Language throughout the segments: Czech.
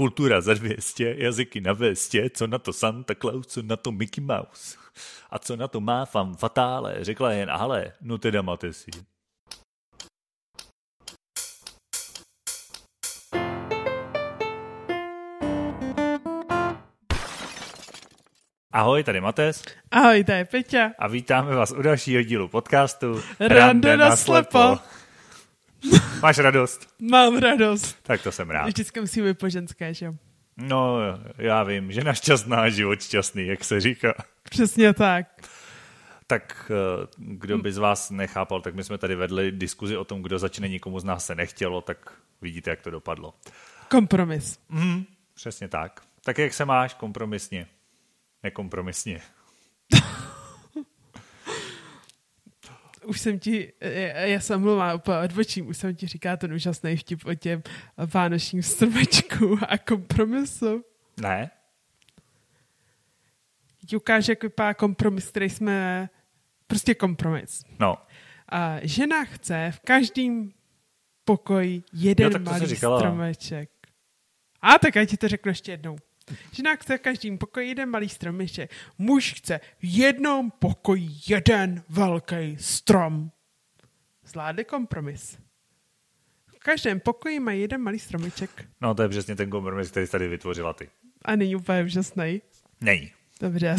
kultura za 200, jazyky na vestě, co na to Santa Claus, co na to Mickey Mouse. A co na to má fan fatále, řekla jen ale, no teda máte si. Ahoj, tady Mates. Ahoj, tady Peťa. A vítáme vás u dalšího dílu podcastu Rande na slepo. Máš radost? Mám radost. Tak to jsem rád. Vždycky musí být po ženské, že jo? No, já vím, že našťastná život šťastný, jak se říká. Přesně tak. Tak eh, kdo by z vás nechápal, tak my jsme tady vedli diskuzi o tom, kdo začne, nikomu z nás se nechtělo, tak vidíte, jak to dopadlo. Kompromis. Mm, přesně tak. Tak jak se máš kompromisně? Nekompromisně. už jsem ti, já jsem mluvila úplně odbočím, už jsem ti říká ten úžasný vtip o těm vánočním stromečku a kompromisu. Ne. Ti ukáže, jak vypadá kompromis, který jsme, prostě kompromis. No. A žena chce v každém pokoji jeden jo, malý stromeček. A tak já ti to řeknu ještě jednou. Žena chce v každém pokoji jeden malý stromeček. Muž chce v jednom pokoji jeden velký strom. Zvládli kompromis. V každém pokoji má jeden malý stromeček. No to je přesně ten kompromis, který tady vytvořila ty. A není úplně úžasný? Není. Dobře, já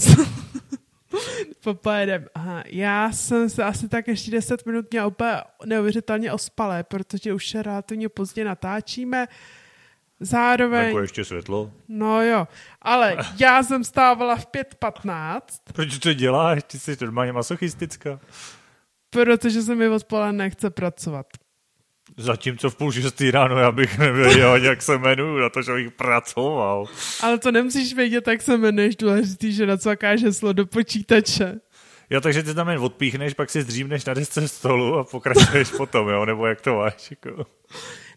Popojedem. Aha, já jsem se asi tak ještě 10 minut měl úplně neuvěřitelně ospalé, protože už relativně pozdě natáčíme. Zároveň... Jako ještě světlo. No jo, ale já jsem stávala v 5.15. Proč to děláš? Ty jsi normálně masochistická. Protože se mi odpoledne nechce pracovat. Zatímco v půl šestý ráno já bych nevěděl, jak se jmenuju, na to, že bych pracoval. Ale to nemusíš vědět, jak se jmenuješ, důležitý, že nacvakáš heslo do počítače. Jo, takže ty tam jen odpíchneš, pak si zdřímneš na desce stolu a pokračuješ potom, jo? Nebo jak to máš? Jako?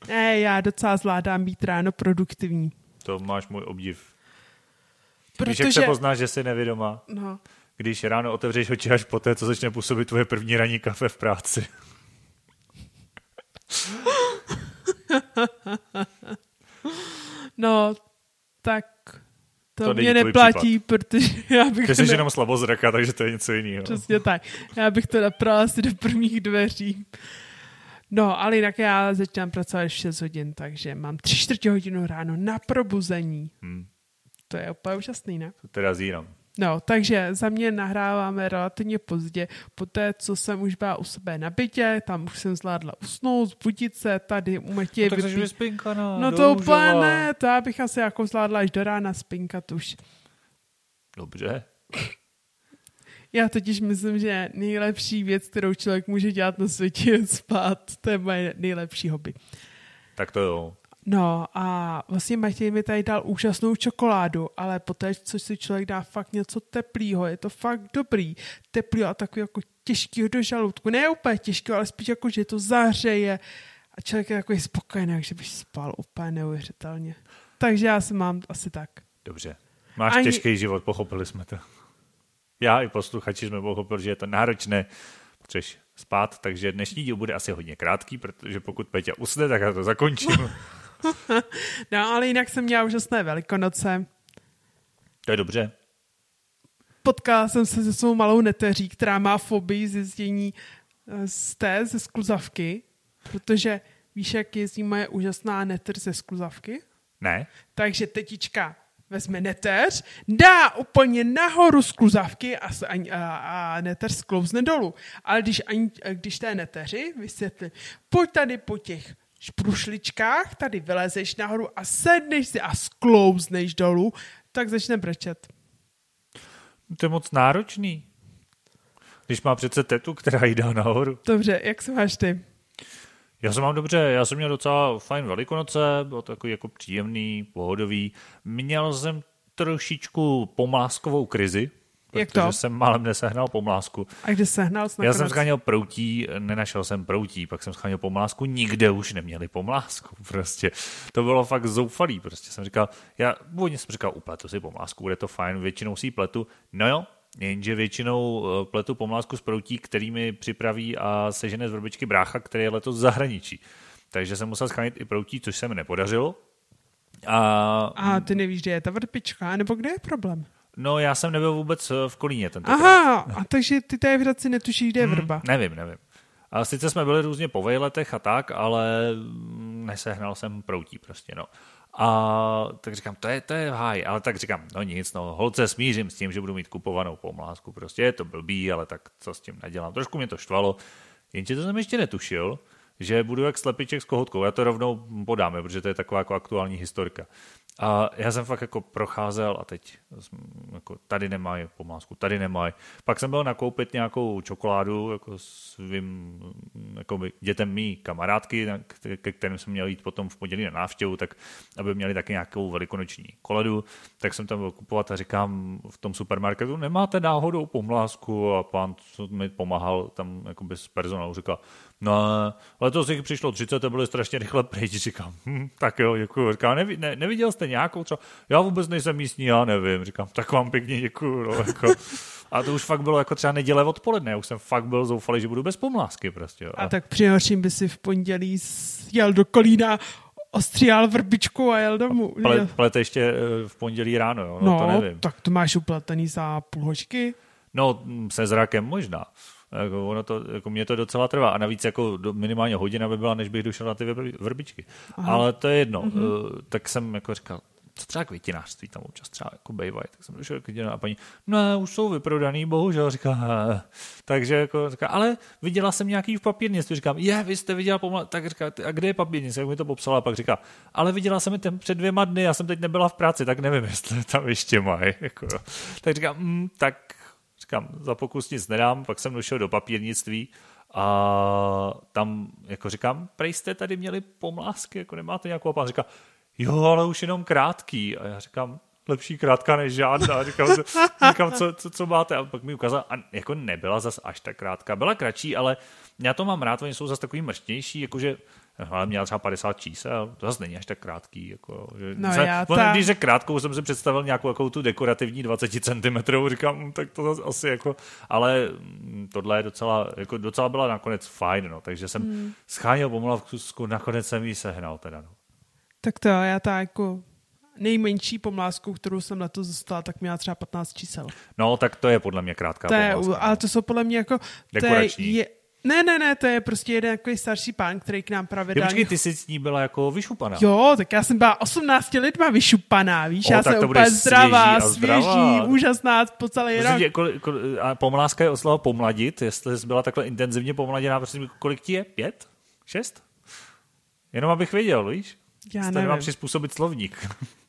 Ne, já docela zvládám být ráno produktivní. To máš můj obdiv. Protože... Víš, jak se poznáš, že jsi nevědomá? No. Když ráno otevřeš oči až poté, co začne působit tvoje první ranní kafe v práci. no, tak to, to mě neplatí, případ. protože já bych... Ty jsi ne... jenom slabozraka, takže to je něco jiného. Přesně tak. Já bych to naprala asi do prvních dveří. No, ale jinak já začínám pracovat v 6 hodin, takže mám 3 čtvrtě hodinu ráno na probuzení. Hmm. To je úplně úžasný, ne? To teda zírám. No, takže za mě nahráváme relativně pozdě, po té, co jsem už byla u sebe na bytě, tam už jsem zvládla usnout, zbudit se, tady u Matěje no, takže spinka, no, no to úplně ne, to já bych asi jako zvládla až do rána spinkat už. Dobře. Já totiž myslím, že nejlepší věc, kterou člověk může dělat na světě, je spát. To je moje nejlepší hobby. Tak to jo. No a vlastně Matěj mi tady dal úžasnou čokoládu, ale poté, co si člověk dá fakt něco teplýho, je to fakt dobrý. Teplý a takový jako těžkýho do žaludku. Ne úplně těžký, ale spíš jako, že to zahřeje a člověk je takový spokojený, že bych spal úplně neuvěřitelně. Takže já se mám asi tak. Dobře. Máš Ani... těžký život, pochopili jsme to já i posluchači jsme pochopili, že je to náročné, potřebuješ spát, takže dnešní díl bude asi hodně krátký, protože pokud Peťa usne, tak já to zakončím. no, ale jinak jsem měla úžasné velikonoce. To je dobře. Potkala jsem se se svou malou neteří, která má fobii z jezdění eh, z té, ze skluzavky, protože víš, jak jezdí moje úžasná netr ze skluzavky? Ne. Takže tetička vezme neteř, dá úplně nahoru skluzavky a, a, a neteř sklouzne dolů. Ale když, ani, když té neteři vysvětlí, pojď tady po těch šprušličkách, tady vylezeš nahoru a sedneš si a sklouzneš dolů, tak začne brečet. To je moc náročný. Když má přece tetu, která jí dá nahoru. Dobře, jak se máš ty? Já jsem mám dobře, já jsem měl docela fajn velikonoce, byl takový jako příjemný, pohodový. Měl jsem trošičku pomláskovou krizi, jak to? jsem málem nesehnal pomlásku. A kde sehnal jsi Já jsem scháněl proutí, nenašel jsem proutí, pak jsem scháněl pomlásku, nikde už neměli pomlásku, prostě. To bylo fakt zoufalý, prostě jsem říkal, já původně jsem říkal, upletu si pomlásku, bude to fajn, většinou si pletu. No jo, Jenže většinou eh, pletu pomlásku z proutí, který mi připraví a sežene z vrbičky brácha, který je letos v zahraničí. Takže jsem musel schránit i proutí, což se mi nepodařilo. A, a ty nevíš, kde je ta vrpička, nebo kde je problém? No, já jsem nebyl vůbec eh, v Kolíně tentokrát. Aha, a takže ty té vraci netušíš, kde je hmm, vrba. Hmm, nevím, nevím. A sice jsme byli různě po vejletech a tak, ale nesehnal jsem proutí prostě, no. A tak říkám, to je, to je háj, ale tak říkám, no nic, no, holce smířím s tím, že budu mít kupovanou pomlásku, prostě je to blbý, ale tak co s tím nedělám. Trošku mě to štvalo, jenže to jsem ještě netušil, že budu jak slepiček s kohutkou. Já to rovnou podám, protože to je taková jako aktuální historka. A já jsem fakt jako procházel a teď jako tady nemají pomásku, tady nemají. Pak jsem byl nakoupit nějakou čokoládu jako svým jako dětem mý kamarádky, ke kterým jsem měl jít potom v pondělí na návštěvu, tak aby měli taky nějakou velikonoční koledu, tak jsem tam byl kupovat a říkám v tom supermarketu, nemáte náhodou pomlásku a pán, co mi pomáhal tam jako bez personálu, říkal, No, letos jich přišlo 30 a byly strašně rychle pryč. Říkám, hm, tak jo, děkuji. Říkám, nevi, ne, neviděl jste nějakou třeba? Já vůbec nejsem místní, já nevím. Říkám, tak vám pěkně děkuji. No, jako. A to už fakt bylo jako třeba neděle odpoledne. Já už jsem fakt byl zoufalý, že budu bez pomlásky prostě. A, a tak přinejmenším by si v pondělí jel do Kolína, ostříhal vrbičku a jel domů. Ple, plete ještě eh, v pondělí ráno, jo? No, no to nevím. tak to máš upletený za půl hoďky? No, se zrakem možná. Jako ono to, jako mě to docela trvá. A navíc jako do, minimálně hodina by byla, než bych došel na ty vrbičky. Aha. Ale to je jedno. Mm-hmm. Tak jsem jako říkal, co třeba květinářství tam občas třeba jako bejvají. Tak jsem došel k a paní, no už jsou vyprodaný, bohužel, říká, takže jako říká, ale viděla jsem nějaký v papírnictví, říkám, je, vy jste viděla pomalu, tak říká, a kde je papírnice, jak mi to popsala, a pak říká, ale viděla jsem je ten před dvěma dny, já jsem teď nebyla v práci, tak nevím, jestli tam ještě mají. Jako, tak říkám, mm, tak Říkám, za pokus nic nedám, pak jsem došel do papírnictví a tam, jako říkám, prej jste tady měli pomlásky, jako nemáte nějakou a pán říká, jo, ale už jenom krátký. A já říkám, lepší krátká než žádná. Říkám, říkám co, co, co, máte? A pak mi ukázal, a jako nebyla zas až tak krátká. Byla kratší, ale já to mám rád, oni jsou zase takový mrštější, jakože ale měla třeba 50 čísel, to zase není až tak krátký. Jako, že no se, já ta... Když řekl krátkou, jsem si představil nějakou jako tu dekorativní 20 cm, říkám, hm, tak to zase asi jako, ale hm, tohle je docela, jako docela byla nakonec fajn, no, takže jsem hmm. scháněl pomlásku, nakonec jsem ji sehnal teda. No. Tak to já ta jako nejmenší pomlásku, kterou jsem na to dostala, tak měla třeba 15 čísel. No, tak to je podle mě krátká to pomláska. Je, ale no. to jsou podle mě jako... Dekorační. To je, ne, ne, ne, to je prostě jeden takový starší pán, který k nám pravidelně... Počkej, ty jsi s ní byla jako vyšupaná. Jo, tak já jsem byla 18 lidma vyšupaná, víš, o, já jsem úplně zdravá, svěží, úžasná po celý rok. Tě, kol, kol, a pomláska je oslova pomladit, jestli jsi byla takhle intenzivně pomladěná, prosím, kolik ti je? Pět? Šest? Jenom abych věděl, víš? Já nevím. mám přizpůsobit slovník.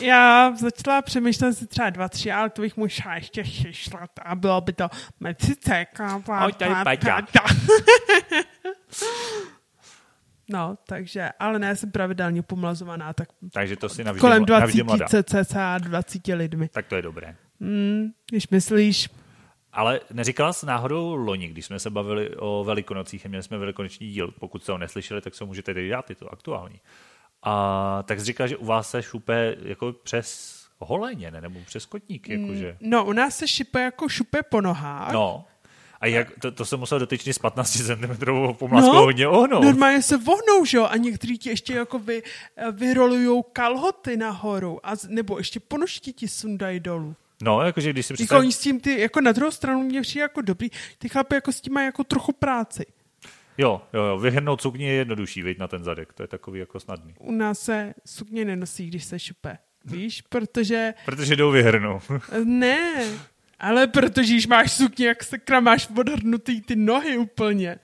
Já začala přemýšlet si třeba dva, tři, ale to bych musela ještě šešlat a bylo by to meciceka. No, takže, ale ne, jsem pravidelně pomlazovaná, tak takže to si navždy, kolem 20 cca 20 lidmi. Tak to je dobré. Mm, když myslíš, ale neříkala jsi náhodou loni, když jsme se bavili o velikonocích a měli jsme velikonoční díl. Pokud jste ho neslyšeli, tak se můžete teď dát, je to aktuální. A tak jsi říkal, že u vás se šupe jako přes holeně, ne? nebo přes kotník. Mm, jakože. No, u nás se šupe jako šupe po nohách. No. A jak, to, to jsem musel dotyčně s 15 cm pomláskou no, hodně ohnout. Normálně se vohnou, že jo? A někteří ti ještě jako vy, vyrolujou kalhoty nahoru. A, nebo ještě ponožky ti sundají dolů. No, jakože když si představ... Jako s tím ty, jako na druhou stranu mě přijde jako dobrý, ty chlapy jako s tím mají jako trochu práci. Jo, jo, jo. Vyhrnout sukni je jednodušší, veď na ten zadek. To je takový jako snadný. U nás se sukně nenosí, když se šupe. Víš, protože... Protože jdou vyhrnout. ne, ale protože když máš sukně, jak se máš odhrnutý ty nohy úplně.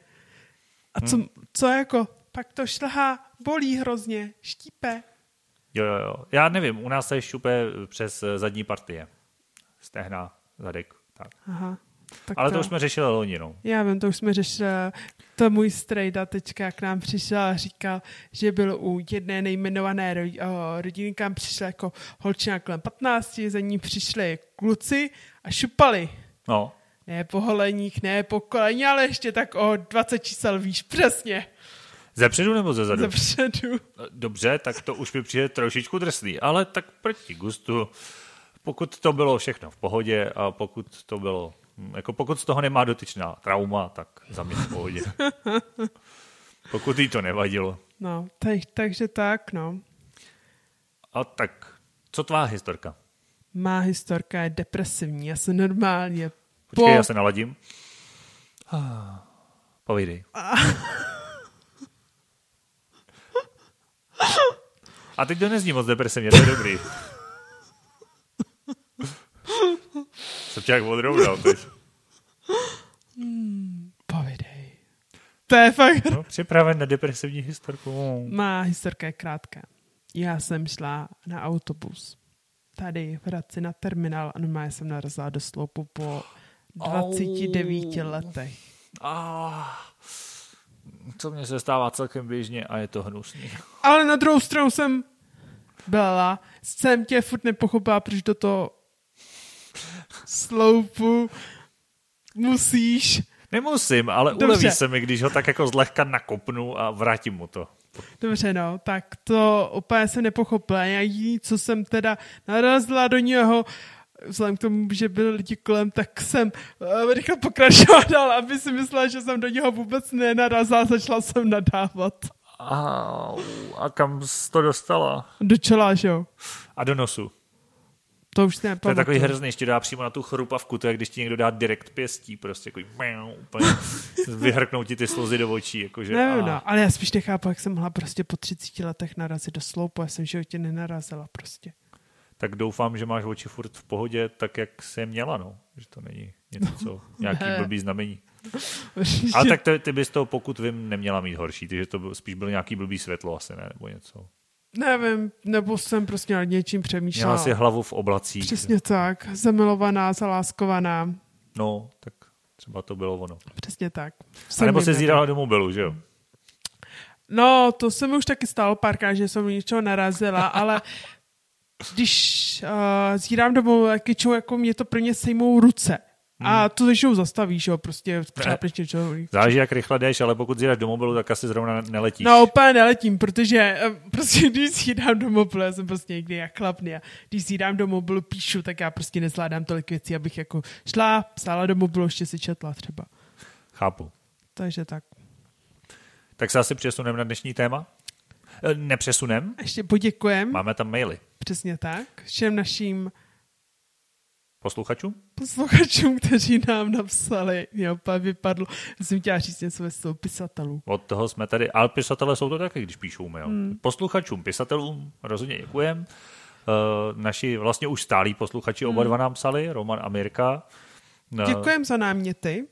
A co, hmm. co jako, pak to šlhá, bolí hrozně, štípe. Jo, jo, jo. Já nevím, u nás se šupe přes zadní partie. Stehna, zadek, tak. Aha. Tak Ale to, to už jsme řešili loni, no. Já vím, to už jsme řešili. To můj strejda teďka k nám přišel a říkal, že byl u jedné nejmenované rodiny, kam přišla jako holčina kolem 15, za ní přišli kluci a šupali. No. Ne po holeních, ne po kolení, ale ještě tak o 20 čísel víš, přesně. Ze předu nebo ze zadu? Ze předu. Dobře, tak to už mi přijde trošičku drsný, ale tak proti gustu. Pokud to bylo všechno v pohodě a pokud to bylo jako pokud z toho nemá dotyčná trauma, tak za mě v pohodě. pokud jí to nevadilo. No, tak, takže tak, no. A tak, co tvá historka? Má historka je depresivní, já se normálně... Počkej, po... já se naladím. Povídej. A teď to nezní moc depresivně, to je dobrý. Jsem tě jak odrovnal teď. Hmm, povídej. To je fakt... No, připraven na depresivní historku. Má historka je krátká. Já jsem šla na autobus. Tady v Hradci na terminál a normálně jsem narazila do sloupu po 29 oh. letech. Ah, co mně se stává celkem běžně a je to hnusný. Ale na druhou stranu jsem byla, jsem tě furt nepochopila, proč do toho sloupu musíš. Nemusím, ale Dobře. uleví se mi, když ho tak jako zlehka nakopnu a vrátím mu to. Dobře, no, tak to úplně jsem nepochopila. Já jediný, co jsem teda narazila do něho, vzhledem k tomu, že byli lidi kolem, tak jsem uh, rychle pokračovala dál, aby si myslela, že jsem do něho vůbec nenarazila, začala jsem nadávat. A, a kam jsi to dostala? Do čela, že jo. A do nosu. To už ne, To je takový hrozný, ještě dá přímo na tu chrupavku, to je když ti někdo dá direkt pěstí, prostě jako úplně vyhrknou ti ty slozy do očí. Jakože, Nevím, no, ale já spíš nechápu, jak jsem mohla prostě po 30 letech narazit do sloupu, já jsem v životě nenarazila prostě. Tak doufám, že máš oči furt v pohodě, tak jak se měla, no. Že to není něco, co, nějaký ne. blbý znamení. Ale tak ty, ty bys to, pokud vím, neměla mít horší, takže to spíš byl nějaký blbý světlo asi, ne? Nebo něco. Nevím, nebo jsem prostě nad něčím přemýšlela. Měla si hlavu v oblacích. Přesně tak, zamilovaná, zaláskovaná. No, tak třeba to bylo ono. Přesně tak. A nebo se zírala do mobilu, že jo? No, to se mi už taky stalo párkrát, že jsem něčeho narazila, ale když uh, zírám do mobilu, tak jako mě to prvně sejmou ruce. A hmm. to většinou zastavíš, jo, prostě přápneš něčeho. Záleží, jak rychle jdeš, ale pokud zjídáš do mobilu, tak asi zrovna neletíš. No, úplně neletím, protože eh, prostě když zjídám do mobilu, já jsem prostě někdy jak chlapný a když zjídám do mobilu, píšu, tak já prostě nezvládám tolik věcí, abych jako šla, psala do mobilu, ještě si četla třeba. Chápu. Takže tak. Tak se asi přesuneme na dnešní téma? Eh, nepřesunem? Ještě poděkujem. Máme tam maily. Přesně tak. Všem naším Posluchačům? Posluchačům, kteří nám napsali. Mě opět vypadlo. Jsem chtěla říct něco ve slovu pisatelů. Od toho jsme tady, ale pisatelé jsou to taky, když píšou mail. Hmm. Posluchačům, pisatelům rozhodně děkujem. Uh, naši vlastně už stálí posluchači hmm. oba dva nám psali, Roman a Mirka. Uh, Děkujem za náměty.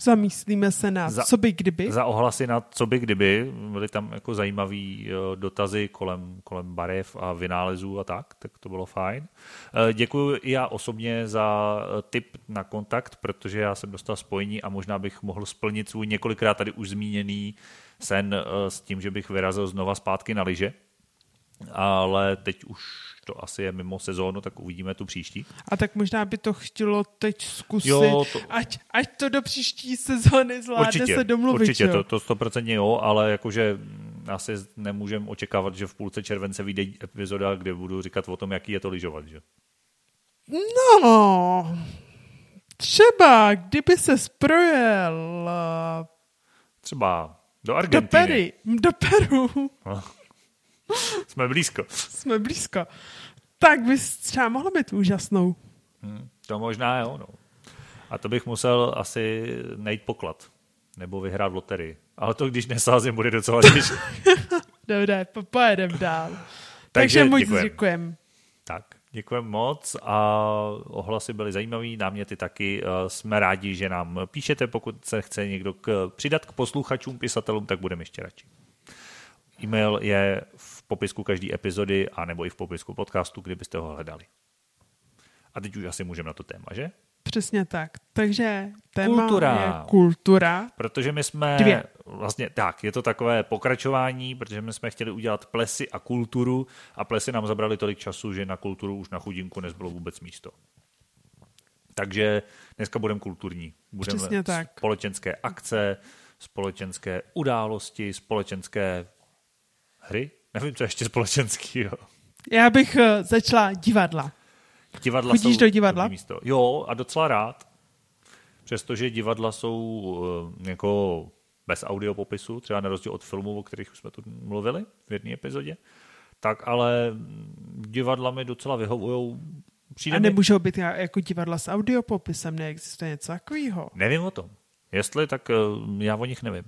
Zamyslíme se na za, co by kdyby. Za ohlasy na co by kdyby. Byly tam jako zajímavý dotazy kolem, kolem barev a vynálezů a tak, tak to bylo fajn. E, Děkuji i já osobně za e, tip na kontakt, protože já jsem dostal spojení a možná bych mohl splnit svůj několikrát tady už zmíněný sen s tím, že bych vyrazil znova zpátky na lyže. Ale teď už to asi je mimo sezónu, tak uvidíme tu příští. A tak možná by to chtělo teď zkusit, jo, to... Ať, ať to do příští sezóny zvládne určitě, se domluvit. Určitě, jo? to, to stoprocentně jo, ale jakože asi nemůžem očekávat, že v půlce července vyjde epizoda, kde budu říkat o tom, jaký je to lyžovat, že? No, třeba, kdyby se sprojel třeba do Argentiny. Do, Pery, do Peru. No. Jsme blízko. Jsme blízko. Tak bys třeba mohla být úžasnou. Hmm, to možná jo, no. A to bych musel asi najít poklad. Nebo vyhrát v loterii. Ale to, když nesázím, bude docela těžké. Dobře, pojedem dál. Takže, Takže moc děkujem. děkujem. Tak, děkujeme moc a ohlasy byly zajímavý, náměty taky. Eh, jsme rádi, že nám píšete, pokud se chce někdo k, přidat k posluchačům, pisatelům, tak budeme ještě radši. E-mail je v popisku každé epizody a nebo i v popisku podcastu, kdybyste ho hledali. A teď už asi můžeme na to téma, že? Přesně tak. Takže téma kultura. je kultura. Protože my jsme... Dvě. Vlastně tak, je to takové pokračování, protože my jsme chtěli udělat plesy a kulturu a plesy nám zabrali tolik času, že na kulturu už na chudinku nezbylo vůbec místo. Takže dneska budeme kulturní. Budeme společenské akce, společenské události, společenské hry? Nevím, co ještě společenský. Já bych uh, začala divadla. Divadla Chodíš jsou do divadla? Místo. Jo, a docela rád. Přestože divadla jsou uh, jako bez audio popisu, třeba na rozdíl od filmů, o kterých jsme tu mluvili v jedné epizodě, tak ale divadla mi docela vyhovují. Přijde a nemůžou mi... být jako divadla s audiopopisem, neexistuje něco takového? Nevím o tom. Jestli, tak eh, já o nich nevím.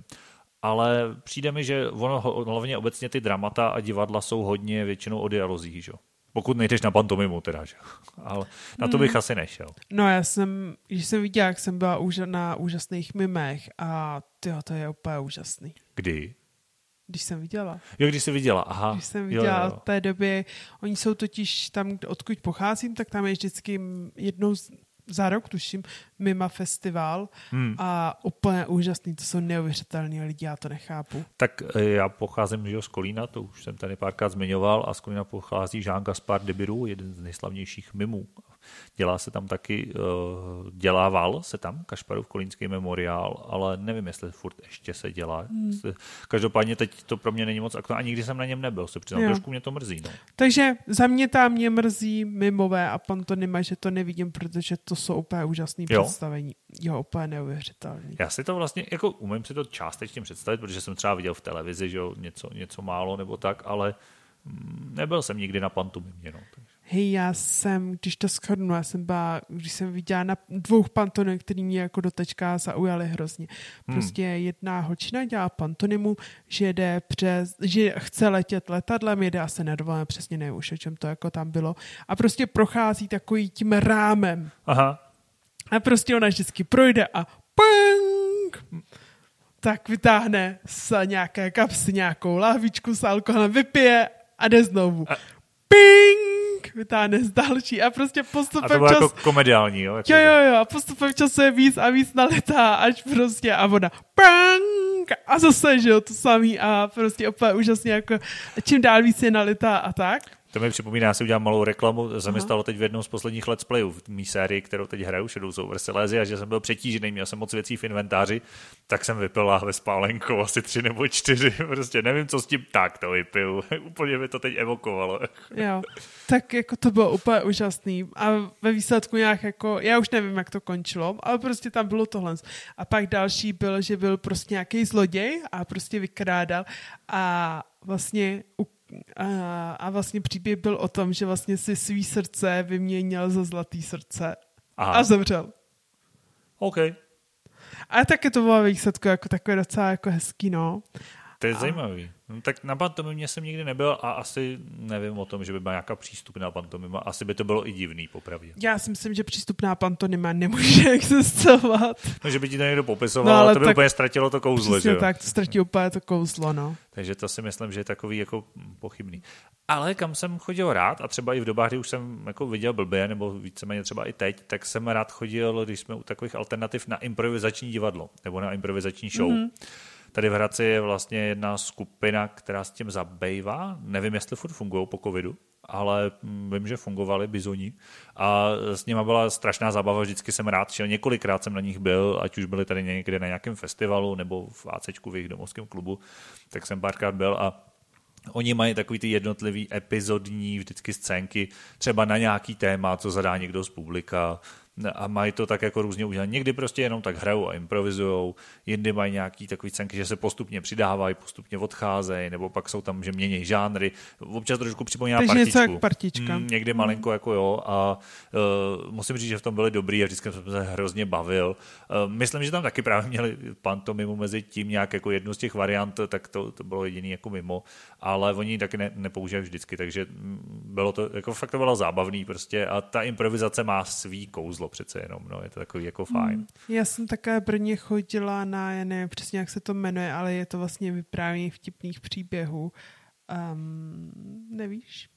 Ale přijde mi, že ono hlavně obecně ty dramata a divadla jsou hodně většinou o dialozích, že? Pokud nejdeš na pantomimu teda, že? Ale na to bych hmm. asi nešel. No já jsem, když jsem viděl, jak jsem byla na úžasných mimech a tyjo, to je úplně úžasný. Kdy? Když jsem viděla. Jo, když jsi viděla, aha. Když jsem viděla jo, jo. v té době, oni jsou totiž tam, odkud pocházím, tak tam je vždycky jednou za rok, tuším, Mima Festival hmm. a úplně úžasný, to jsou neuvěřitelní lidi, já to nechápu. Tak eh, já pocházím že z Kolína, to už jsem tady párkrát zmiňoval a z Kolína pochází Jean Gaspard Debiru, jeden z nejslavnějších mimů Dělá se tam taky, uh, dělával se tam Kašparův kolínský memoriál, ale nevím, jestli furt ještě se dělá. Hmm. Každopádně teď to pro mě není moc aktuální, ani když jsem na něm nebyl, se přiznám, trošku mě to mrzí. No. Takže za mě tam mě mrzí mimové a pantonima, že to nevidím, protože to jsou úplně úžasné představení. Jo, úplně neuvěřitelný. Já si to vlastně, jako umím si to částečně představit, protože jsem třeba viděl v televizi, že jo, něco, něco málo nebo tak, ale mm, nebyl jsem nikdy na pantomimě. No, takže hej, já jsem, když to shodnu, já jsem byla, když jsem viděla na dvou pantonech, který mě jako dotečka zaujaly hrozně. Hmm. Prostě hmm. jedna holčina dělá pantonimu, že jde přes, že chce letět letadlem, jede asi nedovolené, přesně nevím už, o čem to jako tam bylo. A prostě prochází takový tím rámem. Aha. A prostě ona vždycky projde a punk, tak vytáhne z nějaké kapsy nějakou lahvičku s alkoholem, vypije a jde znovu. A... Ping! vytáhne z další a prostě postupem času... A to bylo čas... jako komediální, jo? Jako jo, jo, jo, a postupem času je víc a víc nalitá, až prostě a voda prank, a zase, že jo, to samý a prostě úplně úžasně jako čím dál víc je nalitá a tak. To mi připomíná, já si udělám malou reklamu, se mi stalo teď v jednom z posledních let's playů v mý sérii, kterou teď hraju, Shadows over Silesia, že jsem byl přetížený, měl jsem moc věcí v inventáři, tak jsem vypil láhve spálenkou, asi tři nebo čtyři, prostě nevím, co s tím, tak to vypiju, úplně mi to teď evokovalo. Jo, tak jako to bylo úplně úžasný. A ve výsledku nějak jako, já už nevím, jak to končilo, ale prostě tam bylo tohle. A pak další byl, že byl prostě nějaký zloděj a prostě vykrádal. A vlastně a, a vlastně příběh byl o tom, že vlastně si svý srdce vyměnil za zlatý srdce Aha. a zemřel. OK. A taky to bylo výsledku jako takové docela jako hezký, no. To je a... zajímavý. No, tak na pantomimě jsem nikdy nebyl a asi nevím o tom, že by byla nějaká přístupná pantomima. Asi by to bylo i divný, popravdě. Já si myslím, že přístupná pantomima nemůže existovat. No, že by ti to někdo popisoval, no, ale to by tak, úplně ztratilo to kouzlo. Že jo? tak, to ztratí úplně to kouzlo, no. Takže to si myslím, že je takový jako pochybný. Ale kam jsem chodil rád, a třeba i v dobách, kdy už jsem jako viděl blbě, nebo víceméně třeba i teď, tak jsem rád chodil, když jsme u takových alternativ na improvizační divadlo, nebo na improvizační show. Mm-hmm Tady v Hradci je vlastně jedna skupina, která s tím zabývá. Nevím, jestli furt fungují po covidu, ale vím, že fungovali bizoni. A s nimi byla strašná zábava, vždycky jsem rád šel, několikrát jsem na nich byl, ať už byli tady někde na nějakém festivalu nebo v ACčku v jejich domovském klubu, tak jsem párkrát byl. A Oni mají takový ty jednotlivý epizodní vždycky scénky, třeba na nějaký téma, co zadá někdo z publika, a mají to tak jako různě udělané. Někdy prostě jenom tak hrajou a improvizujou, jindy mají nějaký takový cenky, že se postupně přidávají, postupně odcházejí, nebo pak jsou tam, že mění žánry. Občas trošku připomíná Takže partičku. něco jak partička. Mm, někdy mm. malinko jako jo a uh, musím říct, že v tom byli dobrý a vždycky jsem se hrozně bavil. Uh, myslím, že tam taky právě měli pantomimu mezi tím nějak jako jednu z těch variant, tak to, to bylo jediný jako mimo, ale oni ji taky ne, nepoužívají vždycky, takže mm, bylo to, jako fakt to bylo zábavný prostě a ta improvizace má svý kouzlo přece jenom, no, je to takový jako fajn. Hmm. Já jsem také Brně chodila na, já nevím přesně, jak se to jmenuje, ale je to vlastně vyprávění vtipných příběhů. Um, nevíš?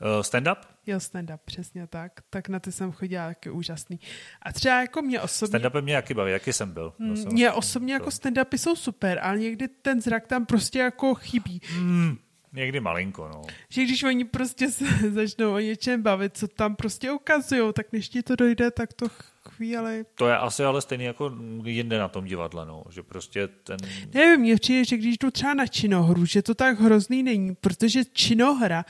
Uh, stand-up? Jo, stand-up, přesně tak. Tak na ty jsem chodila, taky úžasný. A třeba jako mě osobně... Stand-upy mě jaký baví, jaký jsem byl. Mm, mě osobně jako stand-upy jsou super, ale někdy ten zrak tam prostě jako chybí. Mm. Někdy malinko, no. Že když oni prostě se začnou o něčem bavit, co tam prostě ukazují, tak než ti to dojde, tak to chvíli. To je asi ale stejný jako jinde na tom divadle, no. Že prostě ten... Nevím, mě přijde, že když jdu třeba na činohru, že to tak hrozný není, protože činohra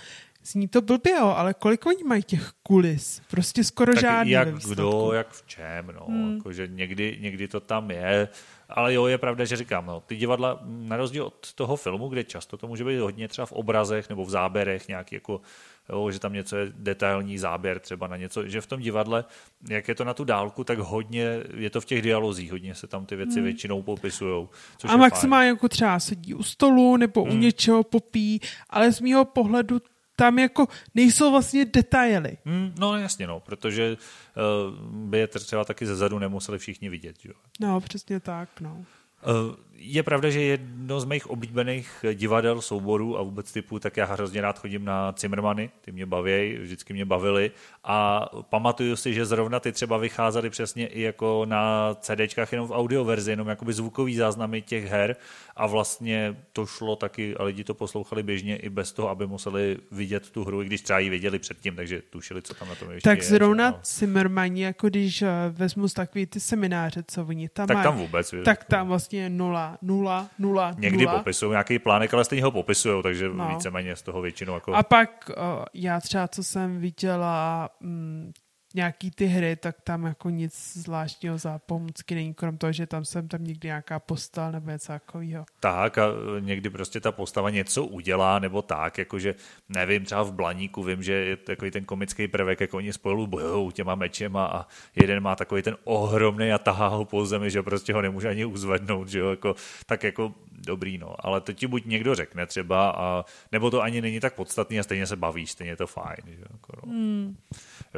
Zní to blbě, jo, ale kolik oni mají těch kulis? Prostě skoro tak žádný jak kdo, jak v čem, no. Hmm. Jakože někdy, někdy to tam je, ale jo, je pravda, že říkám, no, ty divadla, na rozdíl od toho filmu, kde často to může být hodně třeba v obrazech nebo v záběrech, nějaký jako jo, že tam něco je detailní záběr třeba na něco, že v tom divadle, jak je to na tu dálku, tak hodně je to v těch dialozích, hodně se tam ty věci hmm. většinou popisují. A maximálně jako třeba sedí u stolu nebo hmm. u něčeho popí, ale z mýho pohledu tam jako nejsou vlastně detaily. Hmm, no jasně, no, protože uh, by je třeba taky ze zadu nemuseli všichni vidět. Jo. No, přesně tak, no. Uh, je pravda, že jedno z mých oblíbených divadel, souborů a vůbec typů, tak já hrozně rád chodím na Zimmermany, ty mě baví, vždycky mě bavili a pamatuju si, že zrovna ty třeba vycházely přesně i jako na CDčkách jenom v audioverzi, jenom jakoby zvukový záznamy těch her a vlastně to šlo taky a lidi to poslouchali běžně i bez toho, aby museli vidět tu hru, i když třeba ji viděli předtím, takže tušili, co tam na tom ještě Tak je, zrovna no. Zimmermani, jako když eh, vezmu z takový ty semináře, co oni tam Tak mají, tam vůbec. Tak tam vlastně nula nula, nula, Někdy nula. popisují nějaký plánek, ale stejně ho popisují, takže no. víceméně z toho většinou jako... A pak uh, já třeba, co jsem viděla, mm, nějaký ty hry, tak tam jako nic zvláštního za pomůcky není, krom toho, že tam jsem tam někdy nějaká postava nebo něco takového. Tak a někdy prostě ta postava něco udělá nebo tak, jakože nevím, třeba v Blaníku vím, že je takový ten komický prvek, jako oni spolu bojou těma mečema a jeden má takový ten ohromný a tahá ho po zemi, že prostě ho nemůže ani uzvednout, že jo, jako, tak jako dobrý, no, ale to ti buď někdo řekne třeba, a, nebo to ani není tak podstatný a stejně se bavíš, stejně je to fajn, že jako, no. Hmm.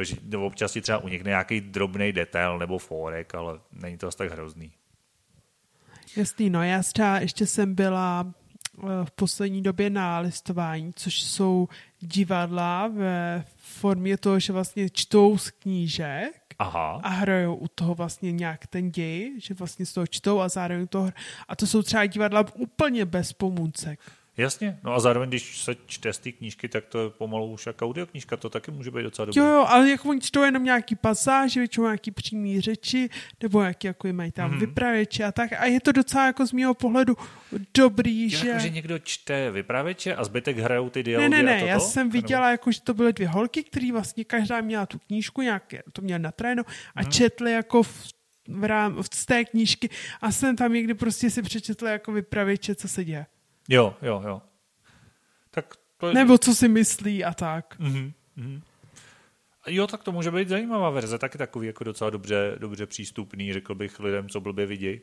Že občas ti třeba unikne nějaký drobný detail nebo fórek, ale není to asi tak hrozný. Jasný, no já třeba ještě jsem byla eh, v poslední době na listování, což jsou divadla ve formě toho, že vlastně čtou z knížek Aha. a hrajou u toho vlastně nějak ten děj, že vlastně z toho čtou a zároveň toho a to jsou třeba divadla úplně bez pomůcek. Jasně, no a zároveň, když se čte z té knížky, tak to je pomalu už jak audioknížka, to taky může být docela dobré. Jo, jo, ale jako oni čtou jenom nějaký pasáže, většinou nějaký přímý řeči, nebo jaký jako mají tam mm. vypravěče a tak. A je to docela jako z mého pohledu dobrý, jo, že... Jako, že někdo čte vypravěče a zbytek hrajou ty dialogy Ne, ne, ne, já jsem viděla, jako, že to byly dvě holky, které vlastně každá měla tu knížku, nějak to měla na trénu a mm. četli jako v v, rám, z té knížky a jsem tam někdy prostě si přečetla jako vypravěče, co se děje. Jo, jo, jo. Tak to je... Nebo co si myslí a tak. Mm-hmm. mm-hmm. Jo, tak to může být zajímavá verze, taky takový jako docela dobře, dobře přístupný, řekl bych lidem, co blbě vidí.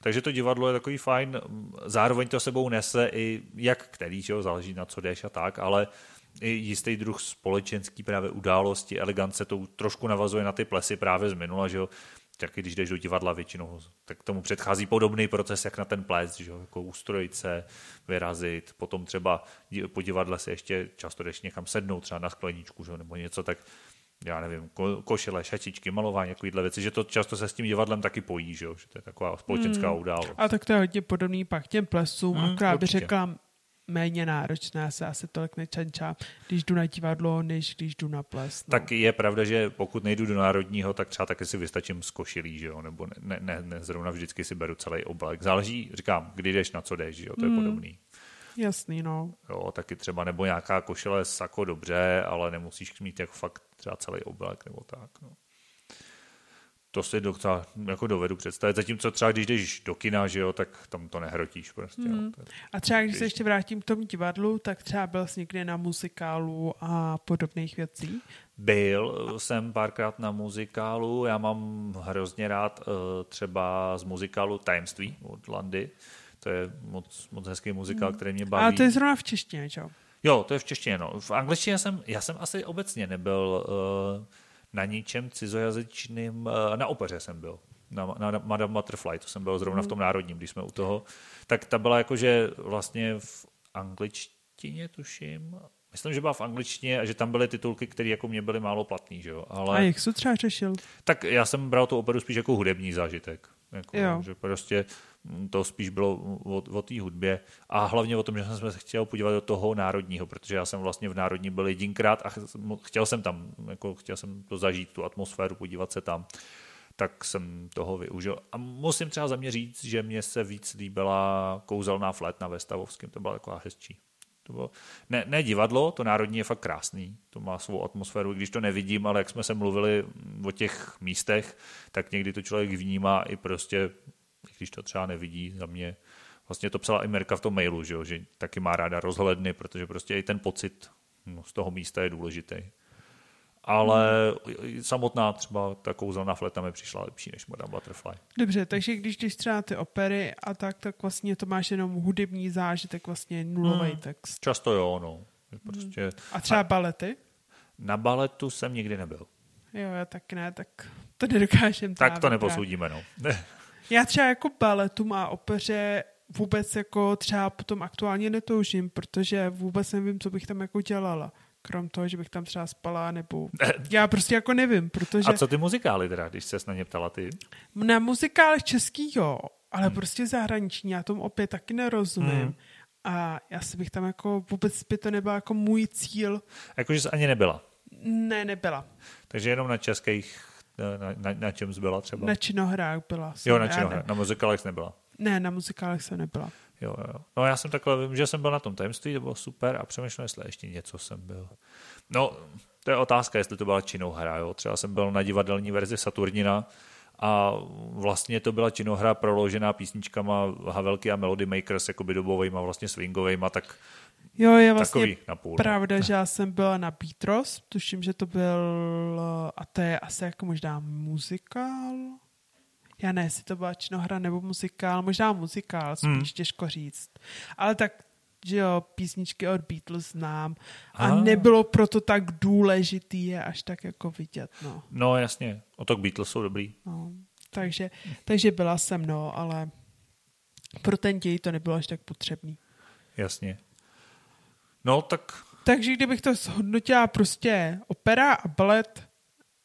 Takže to divadlo je takový fajn, zároveň to sebou nese i jak který, že jo, záleží na co jdeš a tak, ale i jistý druh společenský právě události, elegance, to trošku navazuje na ty plesy právě z minula, že jo, taky když jdeš do divadla většinou, tak tomu předchází podobný proces, jak na ten ples, že jako ustrojit se, vyrazit, potom třeba po divadle se ještě často jdeš někam sednout, třeba na skleničku, že? nebo něco, tak já nevím, ko, košile, šatičky, malování, takovýhle věci, že to často se s tím divadlem taky pojí, že, že to je taková společenská hmm. událost. A tak to je hodně podobný pak těm plesům, hmm, akorát bych řekla, méně náročné, se asi tolik nečančám, když jdu na divadlo, než když jdu na ples. No. Tak je pravda, že pokud nejdu do národního, tak třeba taky si vystačím z košilí, že jo? nebo ne, ne, ne, zrovna vždycky si beru celý oblek. Záleží, říkám, kdy jdeš, na co jdeš, že jo? to je hmm. podobný. Jasný, no. Jo, taky třeba, nebo nějaká košile sako dobře, ale nemusíš mít jako fakt třeba celý oblek nebo tak. No to si docela jako dovedu představit. Zatímco třeba když jdeš do kina, že jo, tak tam to nehrotíš prostě. Mm. Jo. A třeba když se ještě vrátím k tomu divadlu, tak třeba byl jsi někdy na muzikálu a podobných věcí? Byl jsem párkrát na muzikálu, já mám hrozně rád uh, třeba z muzikálu Tajemství od Landy. To je moc, moc hezký muzikál, mm. který mě baví. Ale to je zrovna v češtině, čo? Jo, to je v češtině, no. V angličtině jsem, já jsem asi obecně nebyl uh, na ničem cizojazyčným, eh, na opeře jsem byl, na, na Madame Butterfly, to jsem byl zrovna v tom národním, když jsme u toho, tak ta byla jakože vlastně v angličtině, tuším, Myslím, že byla v angličtině a že tam byly titulky, které jako mě byly málo platný, že jo. Ale... A jak jsi třeba řešil? Tak já jsem bral tu operu spíš jako hudební zážitek. Jako, jo. Že prostě to spíš bylo o, o té hudbě a hlavně o tom, že jsem se chtěl podívat do toho národního, protože já jsem vlastně v národní byl jedinkrát a chtěl jsem tam, jako chtěl jsem to zažít, tu atmosféru, podívat se tam tak jsem toho využil. A musím třeba za mě říct, že mě se víc líbila kouzelná flétna ve Stavovském, to byla taková hezčí. To bylo, ne, ne divadlo, to národní je fakt krásný, to má svou atmosféru, když to nevidím, ale jak jsme se mluvili o těch místech, tak někdy to člověk vnímá i prostě, když to třeba nevidí za mě. Vlastně to psala i Merka v tom mailu, že, jo, že taky má ráda rozhledny, protože prostě i ten pocit no, z toho místa je důležitý ale hmm. samotná třeba ta kouzelná fleta mi přišla lepší než Madame Butterfly. Dobře, takže když jdeš třeba ty opery a tak, tak vlastně to máš jenom hudební zážitek, vlastně nulový hmm. text. Často jo, no. Prostě... Hmm. A třeba balety? Na baletu jsem nikdy nebyl. Jo, já tak ne, tak to nedokážem. Tak to neposoudíme, no. já třeba jako baletu a opeře vůbec jako třeba potom aktuálně netoužím, protože vůbec nevím, co bych tam jako dělala krom toho, že bych tam třeba spala, nebo já prostě jako nevím, protože... A co ty muzikály teda, když se na ně ptala ty? Na muzikály český jo, ale hmm. prostě zahraniční, já tomu opět taky nerozumím. Hmm. A já si bych tam jako, vůbec by to nebyl jako můj cíl. Jakože jsi ani nebyla? Ne, nebyla. Takže jenom na českých, na, na, na čem byla třeba? Na činohrách byla. Jsem, jo, na činohrách, na muzikálech nebyla. Ne, na muzikálech jsem nebyla. Jo, jo. No já jsem takhle, vím, že jsem byl na tom tajemství, to bylo super a přemýšlel, jestli ještě něco jsem byl. No, to je otázka, jestli to byla činohra, jo. Třeba jsem byl na divadelní verzi Saturnina a vlastně to byla činohra proložená písničkama Havelky a Melody Makers, jakoby dobovejma, vlastně swingovejma, tak Jo, je vlastně napůl, pravda, no. že já jsem byla na Beatros, tuším, že to byl, a to je asi jako možná muzikál, já ne, jestli to byla činohra nebo muzikál, možná muzikál, spíš hmm. těžko říct. Ale tak, že jo, písničky od Beatles znám a ah. nebylo proto tak důležitý je až tak jako vidět, no. No jasně, o to Beatles jsou dobrý. No, takže, takže byla jsem, no, ale pro ten děj to nebylo až tak potřebný. Jasně. No, tak... Takže kdybych to zhodnotila prostě opera a balet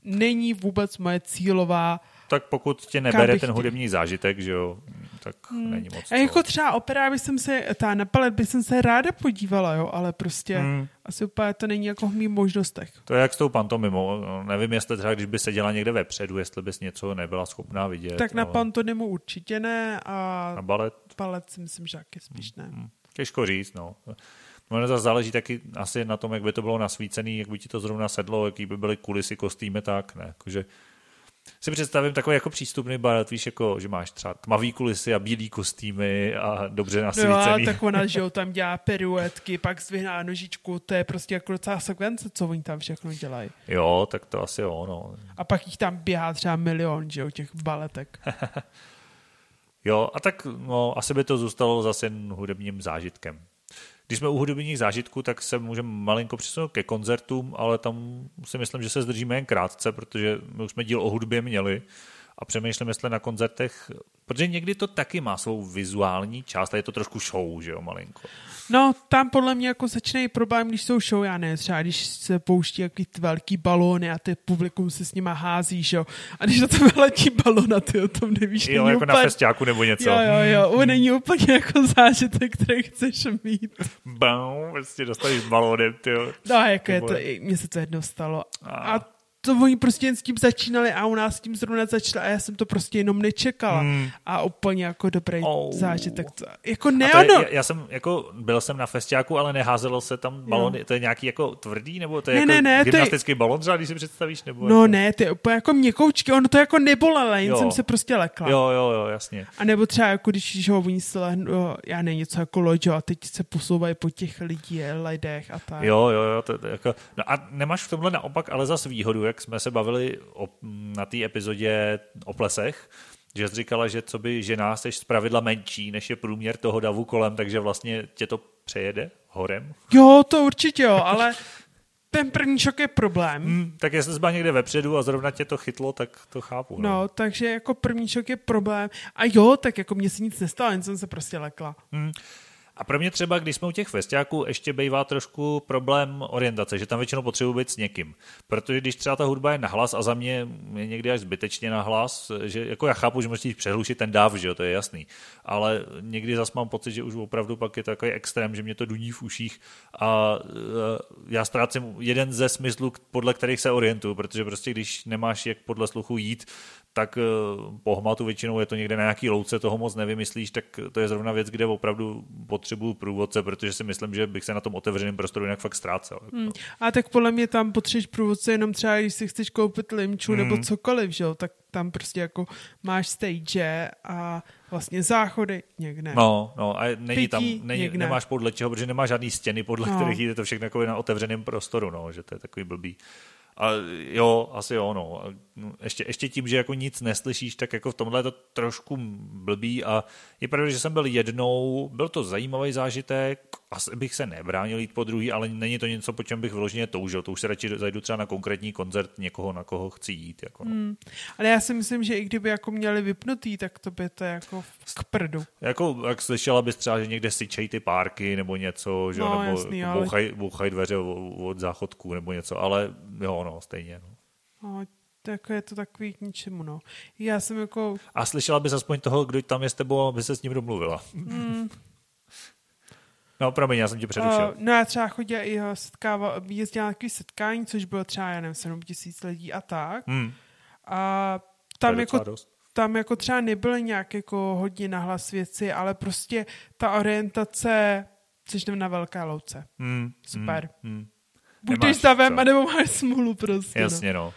není vůbec moje cílová tak pokud tě nebere ten hudební zážitek, že jo, tak hmm. není moc. A jako třeba opera by jsem se, ta na palet by jsem se ráda podívala, jo, ale prostě hmm. asi úplně to není jako v mých možnostech. To je jak s tou pantomimou. Nevím, jestli třeba, když by seděla někde vepředu, jestli bys něco nebyla schopná vidět. Tak na ale... pantomimu určitě ne a na balet? balet si myslím, že taky spíš ne. Hmm. Těžko říct, no. Ono zase záleží taky asi na tom, jak by to bylo nasvícený, jak by ti to zrovna sedlo, jaký by byly kulisy, kostýmy, tak ne. Jakože si představím takový jako přístupný balet, víš, jako, že máš třeba tmavý kulisy a bílý kostýmy a dobře nasvícený. No tak ona, že jo, tam dělá peruetky, pak zvyhná nožičku, to je prostě jako docela sekvence, co oni tam všechno dělají. Jo, tak to asi jo, no. A pak jich tam běhá třeba milion, že jo, těch baletek. jo, a tak no, asi by to zůstalo zase hudebním zážitkem. Když jsme u hudebních zážitků, tak se můžeme malinko přesunout ke koncertům, ale tam si myslím, že se zdržíme jen krátce, protože my už jsme díl o hudbě měli a přemýšlím, jestli na koncertech, protože někdy to taky má svou vizuální část a je to trošku show, že jo, malinko. No, tam podle mě jako začne problém, když jsou show, já ne, třeba když se pouští jaký ty velký balóny a ty publikum se s nima hází, že jo. A když na to letí balon a ty o tom nevíš. Jo, jako úplně... na festiáku nebo něco. Jo, jo, jo, hmm. není úplně jako zážitek, který chceš mít. Bam, vlastně dostaneš balónem, ty jo. No, jako je to, mně se to jednou stalo. A, a to oni prostě jen s tím začínali a u nás s tím zrovna začali a já jsem to prostě jenom nečekala. Hmm. A úplně jako dobrý oh. zážitek. Jako ne, to je, já, já, jsem jako, byl jsem na festiáku, ale neházelo se tam balony. Jo. To je nějaký jako tvrdý, nebo to je ne, jako ne, ne, gymnastický je... balon třeba, když si představíš? Nebo no jako... ne, to je úplně jako měkoučky, ono to jako nebolelo, jen jo. jsem se prostě lekla. Jo, jo, jo, jasně. A nebo třeba jako když ho oni se lehnu, já ne, něco jako loď, a teď se posouvají po těch lidí, lidech a tak. Jo, jo, jo, to, to jako, no a nemáš v tomhle naopak ale zase výhodu, jak jsme se bavili o, na té epizodě o plesech, že jsi říkala, že co by žena jsi z pravidla menší, než je průměr toho davu kolem, takže vlastně tě to přejede horem? Jo, to určitě jo, ale ten první šok je problém. Hmm, tak jestli jsi byla někde vepředu a zrovna tě to chytlo, tak to chápu. No. no, takže jako první šok je problém. A jo, tak jako mě se nic nestalo, jen jsem se prostě lekla. Hmm. A pro mě třeba, když jsme u těch festiáků, ještě bývá trošku problém orientace, že tam většinou potřebuji být s někým. Protože když třeba ta hudba je nahlas a za mě je někdy až zbytečně nahlas, že jako já chápu, že musíš přehlušit ten dáv, že jo, to je jasný. Ale někdy zase mám pocit, že už opravdu pak je takový extrém, že mě to duní v uších a e, já ztrácím jeden ze smyslů, podle kterých se orientuju, protože prostě když nemáš jak podle sluchu jít, tak eh, po hmatu většinou je to někde na nějaký louce, toho moc nevymyslíš, tak to je zrovna věc, kde opravdu potřebuju průvodce, protože si myslím, že bych se na tom otevřeném prostoru jinak fakt ztrácel. Jako. Hmm. A tak podle mě tam potřebuješ průvodce jenom třeba, když si chceš koupit limču hmm. nebo cokoliv, že jo, tak tam prostě jako máš stage a vlastně záchody někde. No, no a není Pití, tam, není, nemáš podle čeho, protože nemáš žádný stěny, podle no. kterých jde to všechno jako na otevřeném prostoru, no, že to je takový blbý. A jo, asi jo, no. Ještě, ještě tím, že jako nic neslyšíš, tak jako v tomhle je to trošku blbý a je pravda, že jsem byl jednou, byl to zajímavý zážitek, asi bych se nebránil jít po druhý, ale není to něco, po čem bych vyloženě toužil. To už se radši zajdu třeba na konkrétní koncert někoho, na koho chci jít. Jako no. hmm. Ale já si myslím, že i kdyby jako měli vypnutý, tak to by to jako k prdu. Jako, jak slyšela bys třeba, že někde syčej ty párky nebo něco, že, no, nebo jasný, bouchaj, ale... bouchaj dveře od záchodku nebo něco, ale jo, no, stejně. No. no tak je to takový k ničemu, no. Já jsem jako... A slyšela bys aspoň toho, kdo tam je s tebou, aby se s ním domluvila. Mm, No, promiň, já jsem tě přerušil. Uh, no já třeba chodila i setkával, jezdila na takový setkání, což bylo třeba, já nevím, 7 tisíc lidí a tak. Hmm. A tam jako, tam jako třeba nebyly nějak jako hodně nahlas věci, ale prostě ta orientace, což na velké louce. Hmm. Super. Hmm. Hmm. Buď jdeš stavem, anebo máš smůlu prostě. No. Jasně, no. no.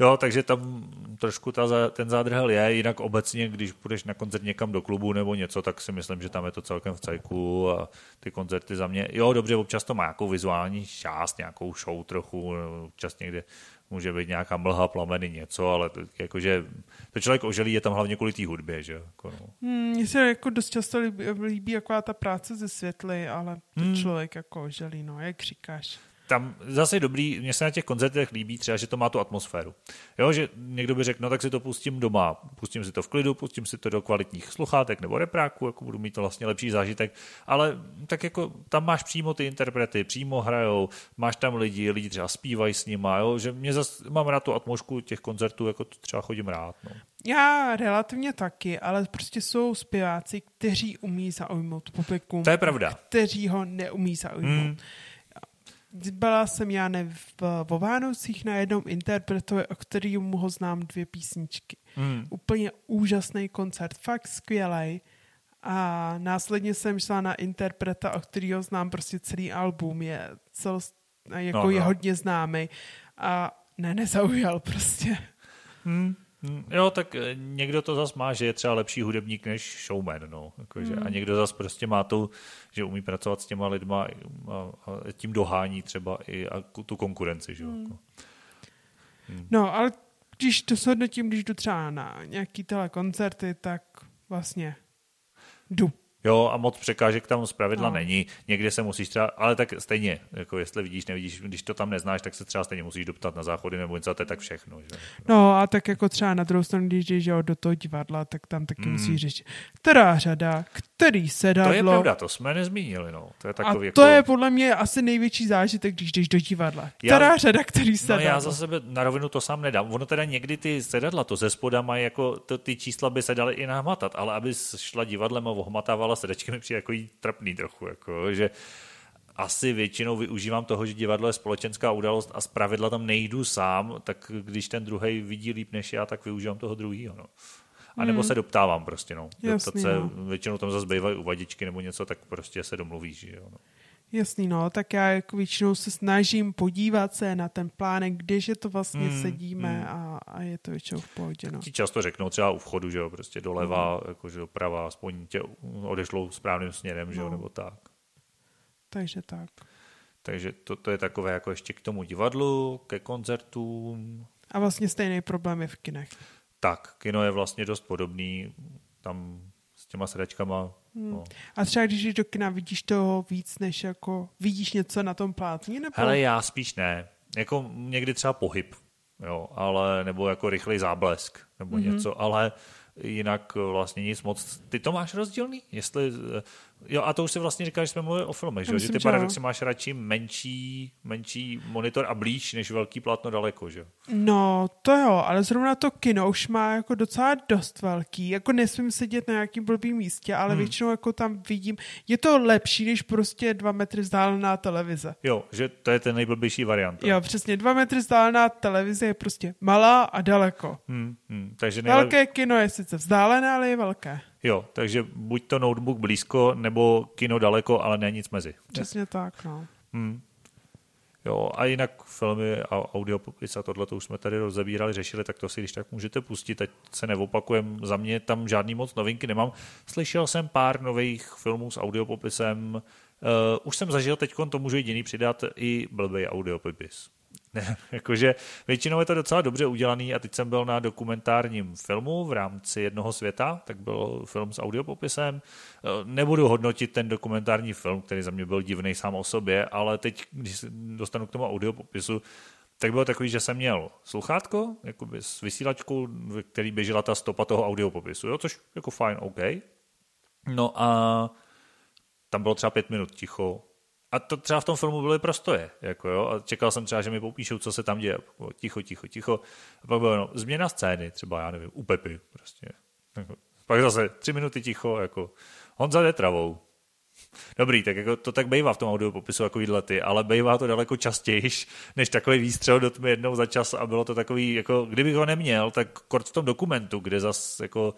Jo, takže tam trošku ta, ten zádrhel je, jinak obecně, když půjdeš na koncert někam do klubu nebo něco, tak si myslím, že tam je to celkem v cajku a ty koncerty za mě, jo, dobře, občas to má nějakou vizuální část, nějakou show trochu, občas někde může být nějaká mlha, plameny, něco, ale to, jakože to člověk oželí je tam hlavně kvůli té hudbě, že jako no. Hmm, mně se jako dost často líbí, líbí jako ta práce ze světly, ale to hmm. člověk jako oželí, no, jak říkáš tam zase dobrý, mně se na těch koncertech líbí třeba, že to má tu atmosféru. Jo, že někdo by řekl, no tak si to pustím doma, pustím si to v klidu, pustím si to do kvalitních sluchátek nebo repráků, jako budu mít to vlastně lepší zážitek, ale tak jako tam máš přímo ty interprety, přímo hrajou, máš tam lidi, lidi třeba zpívají s nima, jo, že mě zase mám rád tu atmosféru těch koncertů, jako to třeba chodím rád. No. Já relativně taky, ale prostě jsou zpěváci, kteří umí zaujmout publikum. To je pravda. Kteří ho neumí zaujmout. Hmm byla jsem já ne v, vo Vánocích na jednom interpretovi, o kterým ho znám dvě písničky. Mm. Úplně úžasný koncert, fakt skvělý. A následně jsem šla na interpreta, o kterého znám prostě celý album, je, cel, jako no, no. je hodně známý. A ne, nezaujal prostě. Mm. Hm, jo, tak eh, někdo to zas má, že je třeba lepší hudebník než showman, no. Jakože, hmm. A někdo zas prostě má to, že umí pracovat s těma lidma a, a tím dohání třeba i a tu konkurenci, že hmm. jako. hmm. No, ale když to shodnotím, když jdu třeba na nějaký tyhle koncerty, tak vlastně jdu. Jo, a moc překážek tam z pravidla no. není. Někde se musíš třeba, ale tak stejně, jako jestli vidíš, nevidíš, když to tam neznáš, tak se třeba stejně musíš doptat na záchody nebo něco, to je tak všechno. Že? No a tak jako třeba na druhou stranu, když jdeš do toho divadla, tak tam taky mm. musíš říct, která řada, který sedadlo. To je pravda, to jsme nezmínili, no. To je takový, a jako... to je podle mě asi největší zážitek, když jdeš do divadla. Která já, řada, který sedadlo. No já za sebe na rovinu to sám nedám. Ono teda někdy ty sedadla, to ze spoda mají jako, to, ty čísla by se daly i nahmatat, ale aby šla divadlem a ohmatávala sedačky mi přijde jako trapný trochu, jako, že asi většinou využívám toho, že divadlo je společenská událost a z pravidla tam nejdu sám, tak když ten druhý vidí líp než já, tak využívám toho druhého. No. A nebo hmm. se doptávám prostě, no. Jasný, se, no. Většinou tam zase bývají uvadičky nebo něco, tak prostě se domluvíš, že jo. No. Jasný, no, tak já jako většinou se snažím podívat se na ten plánek, kdeže to vlastně mm, sedíme mm. A, a je to většinou v pohodě, no. Ti často řeknou třeba u vchodu, že jo, prostě doleva, mm. jakože doprava, aspoň tě odešlou správným směrem, no. že jo, no. nebo tak. Takže tak. Takže to, to je takové jako ještě k tomu divadlu, ke koncertům. A vlastně stejný problém je v kinech. Tak, kino je vlastně dost podobný, tam s těma sedačkama Hmm. No. A třeba když jdeš do kina, vidíš toho víc, než jako vidíš něco na tom plátně? Nebo... Hele, já spíš ne. Jako někdy třeba pohyb, jo, ale, nebo jako rychlej záblesk, nebo mm-hmm. něco, ale jinak vlastně nic moc. Ty to máš rozdílný? Jestli Jo, a to už si vlastně říkal, že jsme mluvili o filmech, že, že ty paradoxy máš radši menší, menší monitor a blíž, než velký plátno daleko, že No, to jo, ale zrovna to kino už má jako docela dost velký, jako nesmím sedět na nějakým blbým místě, ale hmm. většinou jako tam vidím, je to lepší, než prostě dva metry vzdálená televize. Jo, že to je ten nejblbější variant. Jo, přesně, dva metry vzdálená televize je prostě malá a daleko. Hmm, hmm, takže nejlep... Velké kino je sice vzdálené, ale je velké. Jo, takže buď to notebook blízko, nebo kino daleko, ale ne nic mezi. Přesně tak, no. Hmm. Jo, a jinak filmy a audiopopis a tohle to už jsme tady rozebírali, řešili, tak to si když tak můžete pustit, ať se neopakujem. Za mě tam žádný moc novinky nemám. Slyšel jsem pár nových filmů s audiopopisem. Uh, už jsem zažil, teď to můžu jediný přidat, i blbý audiopopis. Ne, jakože většinou je to docela dobře udělaný a teď jsem byl na dokumentárním filmu v rámci jednoho světa, tak byl film s audiopopisem. Eh, nebudu hodnotit ten dokumentární film, který za mě byl divný sám o sobě, ale teď, když dostanu k tomu audiopopisu, tak bylo takový, že jsem měl sluchátko, jakoby s vysílačkou, v který běžela ta stopa toho audiopopisu, jo, což jako fajn, OK. No a tam bylo třeba pět minut ticho, a to třeba v tom filmu byly prostoje, jako jo, a čekal jsem třeba, že mi popíšou, co se tam děje, ticho, ticho, ticho, a pak bylo no, změna scény, třeba, já nevím, u Pepy, prostě. Jako, pak zase tři minuty ticho, jako Honza jde travou. Dobrý, tak jako to tak bývá v tom audio popisu jako lety, ale bývá to daleko častěji, než takový výstřel do tmy jednou za čas a bylo to takový, jako kdybych ho neměl, tak kort v tom dokumentu, kde zas jako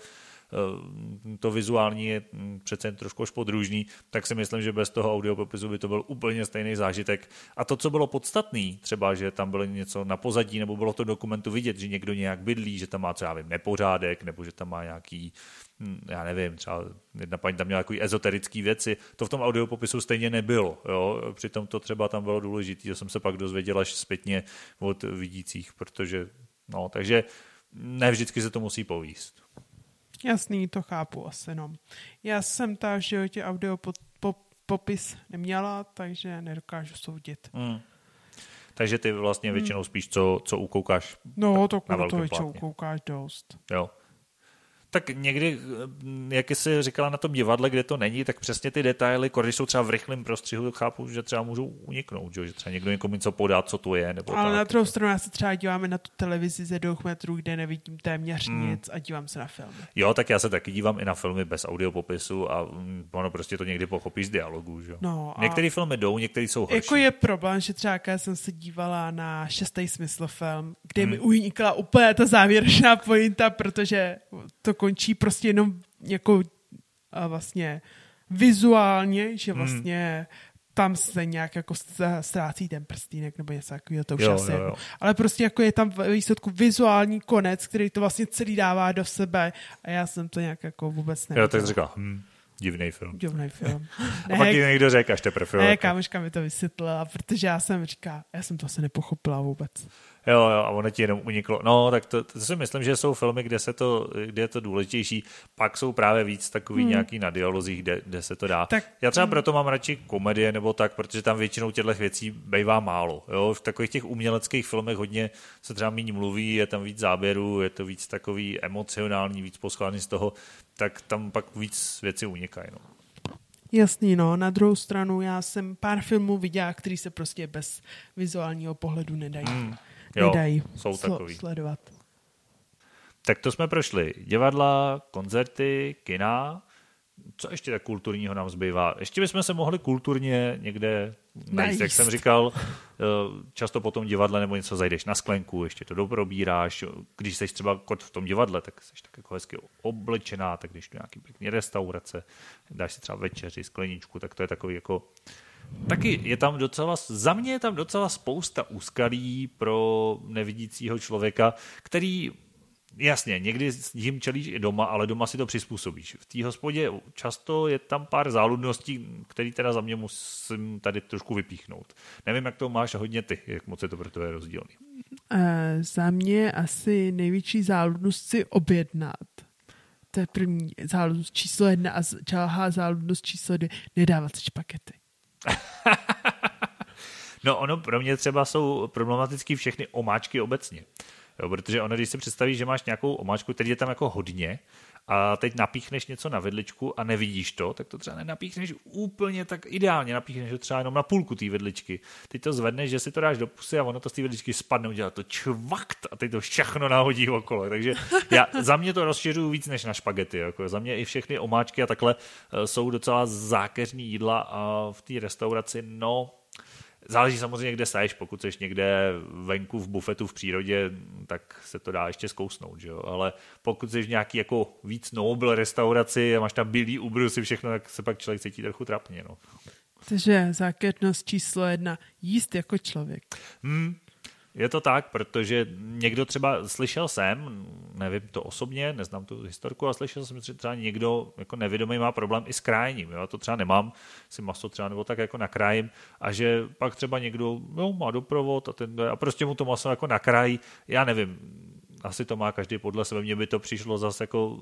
to vizuální je hm, přece jen trošku podružný, tak si myslím, že bez toho audiopopisu by to byl úplně stejný zážitek. A to, co bylo podstatný, třeba, že tam bylo něco na pozadí, nebo bylo to dokumentu vidět, že někdo nějak bydlí, že tam má třeba vím, nepořádek, nebo že tam má nějaký hm, já nevím, třeba jedna paní tam měla takový ezoterický věci, to v tom audiopopisu stejně nebylo, jo? přitom to třeba tam bylo důležité, že jsem se pak dozvěděl až zpětně od vidících, protože, no, takže ne vždycky se to musí povíst. Jasný, to chápu asi, no. Já jsem ta v životě audio po, po, popis neměla, takže nedokážu soudit. Hmm. Takže ty vlastně hmm. většinou spíš co, co ukoukáš No, to, to většinou ukoukáš dost. Jo tak někdy, jak jsi říkala na tom divadle, kde to není, tak přesně ty detaily, když jsou třeba v rychlém prostřihu, chápu, že třeba můžou uniknout, že, třeba někdo někomu něco podá, co to je. Nebo Ale tak. na druhou stranu já se třeba díváme na tu televizi ze dvou metrů, kde nevidím téměř hmm. nic a dívám se na filmy. Jo, tak já se taky dívám i na filmy bez audiopopisu a mm, ono prostě to někdy pochopí z dialogu. Že? No, a... Některé filmy jdou, některé jsou horší. Jako je problém, že třeba já jsem se dívala na šestý smysl film, kde hmm. mi unikla úplně ta závěrečná pointa, protože to končí prostě jenom jako a vlastně vizuálně, že hmm. vlastně hmm. tam se nějak jako ztrácí ten prstínek nebo něco takového, to už jo, asi jo, jo. Ale prostě jako je tam výsledku vizuální konec, který to vlastně celý dává do sebe a já jsem to nějak jako vůbec nevěděl. Jo, tak říkal, hm, divný film. Divný film. a pak ji někdo řekl až teprve. Ne, kámoška mi to vysvětlila, protože já jsem říká, já jsem to asi nepochopila vůbec. Jo, jo, a ono ti jenom uniklo. No, tak to, to si myslím, že jsou filmy, kde, se to, kde je to důležitější. Pak jsou právě víc takový hmm. nějaký na dialozích, kde, kde se to dá. Tak, Já třeba proto mám radši komedie nebo tak, protože tam většinou těchto věcí bývá málo. Jo? V takových těch uměleckých filmech hodně se třeba méně mluví, je tam víc záběrů, je to víc takový emocionální, víc poskládaný z toho, tak tam pak víc věcí unikají. No. Jasný, no. Na druhou stranu já jsem pár filmů viděla, který se prostě bez vizuálního pohledu nedají. Hmm jo, nedají jsou sl- takový. sledovat. Tak to jsme prošli. Divadla, koncerty, kina. Co ještě tak kulturního nám zbývá? Ještě bychom se mohli kulturně někde najít, jak jsem říkal, eh, často po tom divadle nebo něco zajdeš na sklenku, ještě to dobrobíráš. Když jsi třeba kot v tom divadle, tak jsi tak jako hezky oblečená, tak když tu nějaký pěkný restaurace, dáš si třeba večeři, skleničku, tak to je takový jako Taky je tam docela, za mě je tam docela spousta úskalí pro nevidícího člověka, který Jasně, někdy jim čelíš i doma, ale doma si to přizpůsobíš. V té hospodě často je tam pár záludností, které teda za mě musím tady trošku vypíchnout. Nevím, jak to máš hodně ty, jak moc je to pro tebe rozdílný. Uh, za mě asi největší záludnost si objednat. To je první záludnost číslo jedna a záludnost číslo dvě nedávat si špakety. No ono pro mě třeba jsou problematický všechny omáčky obecně. Jo, protože ono, když si představíš, že máš nějakou omáčku, který je tam jako hodně a teď napíchneš něco na vidličku a nevidíš to, tak to třeba nenapíchneš úplně tak ideálně, napíchneš to třeba jenom na půlku té vidličky. Ty to zvedneš, že si to dáš do pusy a ono to z té vidličky spadne, udělá to čvakt a teď to všechno nahodí okolo. Takže já, za mě to rozšiřuju víc než na špagety. Jako. Za mě i všechny omáčky a takhle eh, jsou docela zákeřní jídla a v té restauraci, no, Záleží samozřejmě, kde seš. Pokud jsi někde venku v bufetu v přírodě, tak se to dá ještě zkousnout, že jo? Ale pokud jsi v nějaký jako víc noble restauraci a máš tam bílý ubrusy všechno, tak se pak člověk cítí trochu trapně, no. Takže zákeřnost číslo jedna. Jíst jako člověk. Hmm, je to tak, protože někdo třeba slyšel jsem, nevím to osobně, neznám tu historku, ale slyšel jsem, že třeba někdo jako nevědomý má problém i s krájením. Jo? To třeba nemám, si maso třeba nebo tak jako nakrájím a že pak třeba někdo jo, má doprovod a, ten, a prostě mu to maso jako nakrájí. Já nevím, asi to má každý podle sebe, mně by to přišlo zase jako,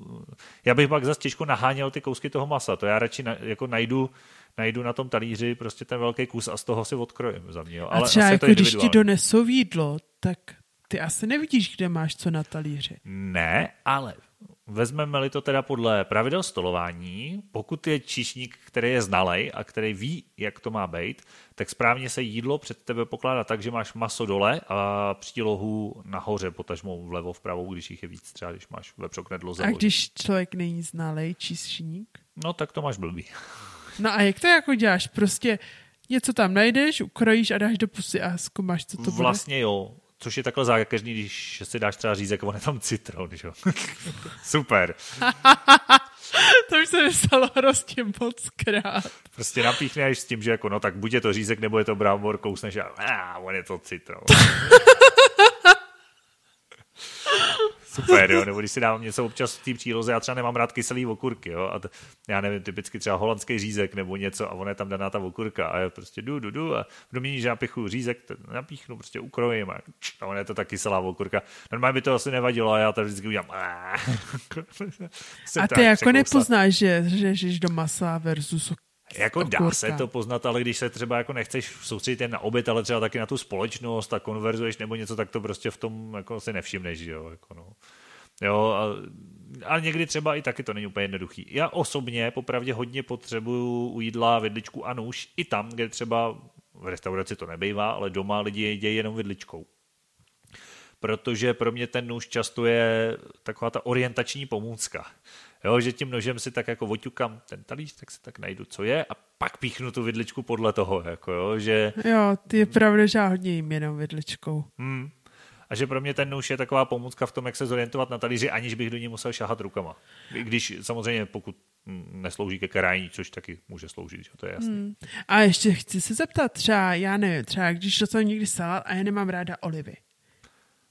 já bych pak zase těžko naháněl ty kousky toho masa, to já radši na, jako najdu najdu na tom talíři prostě ten velký kus a z toho si odkrojím za mě. Ale a třeba jako když ti donesou jídlo, tak ty asi nevidíš, kde máš co na talíři. Ne, ale vezmeme-li to teda podle pravidel stolování, pokud je číšník, který je znalej a který ví, jak to má být, tak správně se jídlo před tebe pokládá tak, že máš maso dole a přílohu nahoře, potažmo vlevo, vpravo, když jich je víc, třeba když máš vepřok nedloze. A když člověk není znalej číšník? No tak to máš blbý. No a jak to jako děláš? Prostě něco tam najdeš, ukrojíš a dáš do pusy a zkoumáš, co to bude? Vlastně jo, což je takhle zákeřný, když si dáš třeba řízek, on je tam citron, že jo? Super. to už se mi stalo hrozně moc krát. Prostě napíchneš s tím, že jako, no tak buď je to řízek, nebo je to brámor, kousneš a, a on je to citron. super, jo, nebo když si dávám něco občas v té příloze, já třeba nemám rád kyselý okurky, jo, a t, já nevím, typicky třeba holandský řízek nebo něco a on je tam daná ta okurka a já prostě jdu, jdu, jdu a v domění, že napichu řízek, napíchnu, prostě ukrojím a, a on je to ta kyselá okurka. Normálně by to asi nevadilo a já to vždycky udělám. a ty jako nepoznáš, že řežeš do masa versus jako dá se to poznat, ale když se třeba jako nechceš soustředit jen na oběd, ale třeba taky na tu společnost a konverzuješ nebo něco, tak to prostě v tom jako si nevšimneš, jo. Jako no. Jo, a, a někdy třeba i taky to není úplně jednoduchý. Já osobně popravdě hodně potřebuju u jídla vidličku a nůž i tam, kde třeba v restauraci to nebejvá, ale doma lidi jedí jenom vidličkou. Protože pro mě ten nůž často je taková ta orientační pomůcka. Jo, že tím nožem si tak jako oťukám ten talíř, tak si tak najdu, co je a pak píchnu tu vidličku podle toho, jako jo, že... Jo, ty je pravda, že já hodně jim jenom vidličkou. Hmm. A že pro mě ten nůž je taková pomůcka v tom, jak se zorientovat na talíři, aniž bych do ní musel šahat rukama. Když samozřejmě pokud neslouží ke krájení, což taky může sloužit, že to je jasné. Hmm. A ještě chci se zeptat, třeba, já nevím, třeba když dostanu někdy salát a já nemám ráda olivy.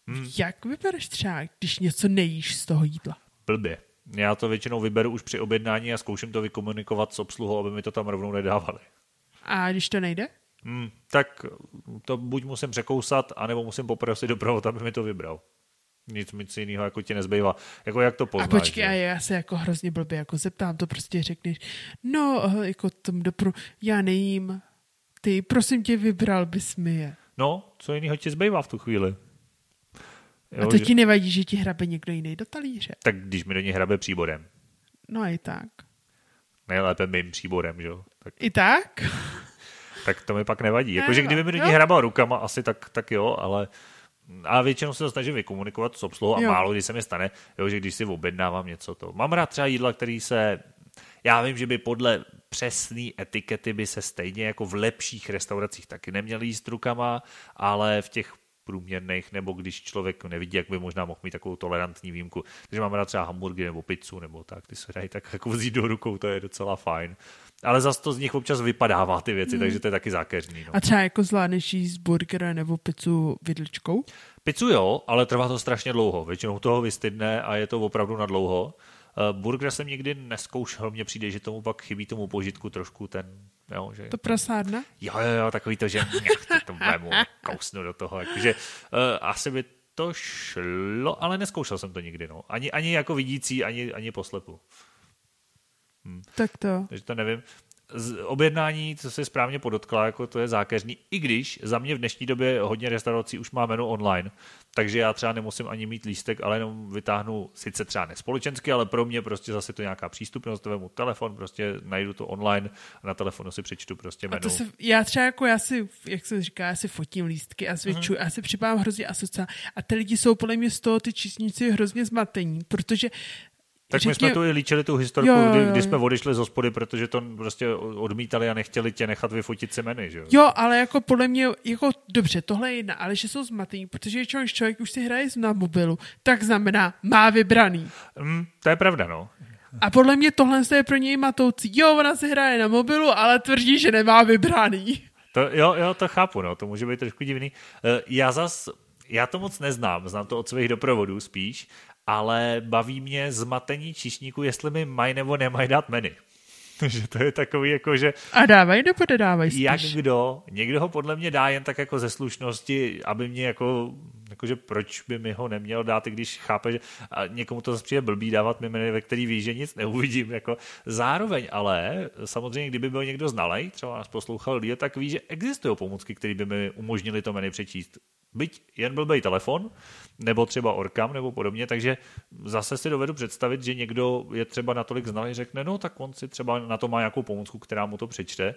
Hmm. Jak vybereš třeba, když něco nejíš z toho jídla? Blbě já to většinou vyberu už při objednání a zkouším to vykomunikovat s obsluhou, aby mi to tam rovnou nedávali. A když to nejde? Hmm, tak to buď musím překousat, anebo musím poprosit doprovod, aby mi to vybral. Nic, nic jiného jako ti nezbývá. Jako jak to poznáš? A počkej, a já se jako hrozně blbě jako zeptám, to prostě řekneš, no, eh, jako tom dopro, já nejím, ty, prosím tě, vybral bys mi je. No, co jiného ti zbývá v tu chvíli? Jo, a to že... ti nevadí, že ti hrabe někdo jiný do talíře? Tak když mi do něj hrabe příborem. No i tak. Nejlépe mým příborem, že jo? Tak... I tak? tak to mi pak nevadí. Jakože kdyby mi do něj hrabal rukama, asi tak, tak jo, ale a většinou se to snažím vykomunikovat s obsluhou a jo. málo kdy se mi stane, jo, že když si objednávám něco to. Mám rád třeba jídla, který se já vím, že by podle přesné etikety by se stejně jako v lepších restauracích taky neměli jíst rukama, ale v těch průměrných, nebo když člověk nevidí, jak by možná mohl mít takovou tolerantní výjimku. Takže máme rád třeba hamburgy nebo pizzu, nebo tak, ty se dají tak jako vzít do rukou, to je docela fajn. Ale zase to z nich občas vypadává ty věci, hmm. takže to je taky zákeřný. No. A třeba jako zvládneš jíst burgera nebo pizzu vidličkou? Pizzu jo, ale trvá to strašně dlouho. Většinou toho vystydne a je to opravdu na dlouho. Uh, burger jsem nikdy neskoušel, mně přijde, že tomu pak chybí tomu požitku trošku ten... Jo, že... To prasádna? Jo, jo, jo, takový to, že mě, to vemu, kousnu do toho. Takže uh, asi by to šlo, ale neskoušel jsem to nikdy. No. Ani, ani jako vidící, ani, ani poslepu. Hm. Tak to. Takže to nevím. Objednání, co se správně podotkla, jako to je zákeřný, i když za mě v dnešní době hodně restaurací už má menu online, takže já třeba nemusím ani mít lístek, ale jenom vytáhnu sice třeba nespolečensky, ale pro mě prostě zase to nějaká přístupnost, vemu telefon, prostě najdu to online a na telefonu si přečtu prostě menu. A to se, já třeba jako já si, jak se říká, já si fotím lístky a zvětšuji, mm-hmm. já si připadám hrozně asociál. A ty lidi jsou podle mě z toho ty čísníci hrozně zmatení, protože tak Řekně... my jsme tu i líčili tu historiku, jo, jo, jo. Kdy, kdy jsme odešli z hospody, protože to prostě odmítali a nechtěli tě nechat vyfotit semeny, že jo? Jo, ale jako podle mě, jako dobře, tohle je jedna, ale že jsou zmatení, protože člověk, člověk už si hraje na mobilu, tak znamená má vybraný. Mm, to je pravda, no. A podle mě tohle je pro něj matoucí. Jo, ona si hraje na mobilu, ale tvrdí, že nemá vybraný. To, jo, jo, to chápu, no, to může být trošku divný. Eh, já zas, já to moc neznám, znám to od svých doprovodů spíš, ale baví mě zmatení číšníků, jestli mi mají nebo nemají dát menu. že to je takový jako, že... A dávají nebo nedávají spíš? Jak kdo? Někdo ho podle mě dá jen tak jako ze slušnosti, aby mě jako, jakože proč by mi ho neměl dát, když chápe, že a někomu to zase přijde blbý dávat mi menu, ve který ví, že nic neuvidím. Jako. Zároveň ale, samozřejmě, kdyby byl někdo znalej, třeba nás poslouchal lidi, tak ví, že existují pomůcky, které by mi umožnili to menu přečíst byť jen blbej telefon, nebo třeba Orkam nebo podobně, takže zase si dovedu představit, že někdo je třeba natolik znalý, řekne, no tak on si třeba na to má nějakou pomůcku, která mu to přečte.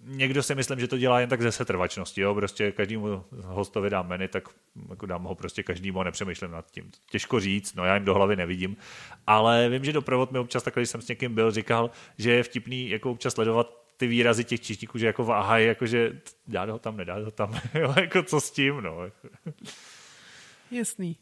Někdo si myslím, že to dělá jen tak ze setrvačnosti, jo? prostě každému hostovi dám menu, tak jako dám ho prostě každému a nepřemýšlím nad tím. Těžko říct, no já jim do hlavy nevidím, ale vím, že doprovod mi občas takhle, když jsem s někým byl, říkal, že je vtipný jako občas sledovat ty výrazy těch čištíků, že jako váhají, jakože dá ho tam, nedá ho tam, jo, jako co s tím, no. Jasný.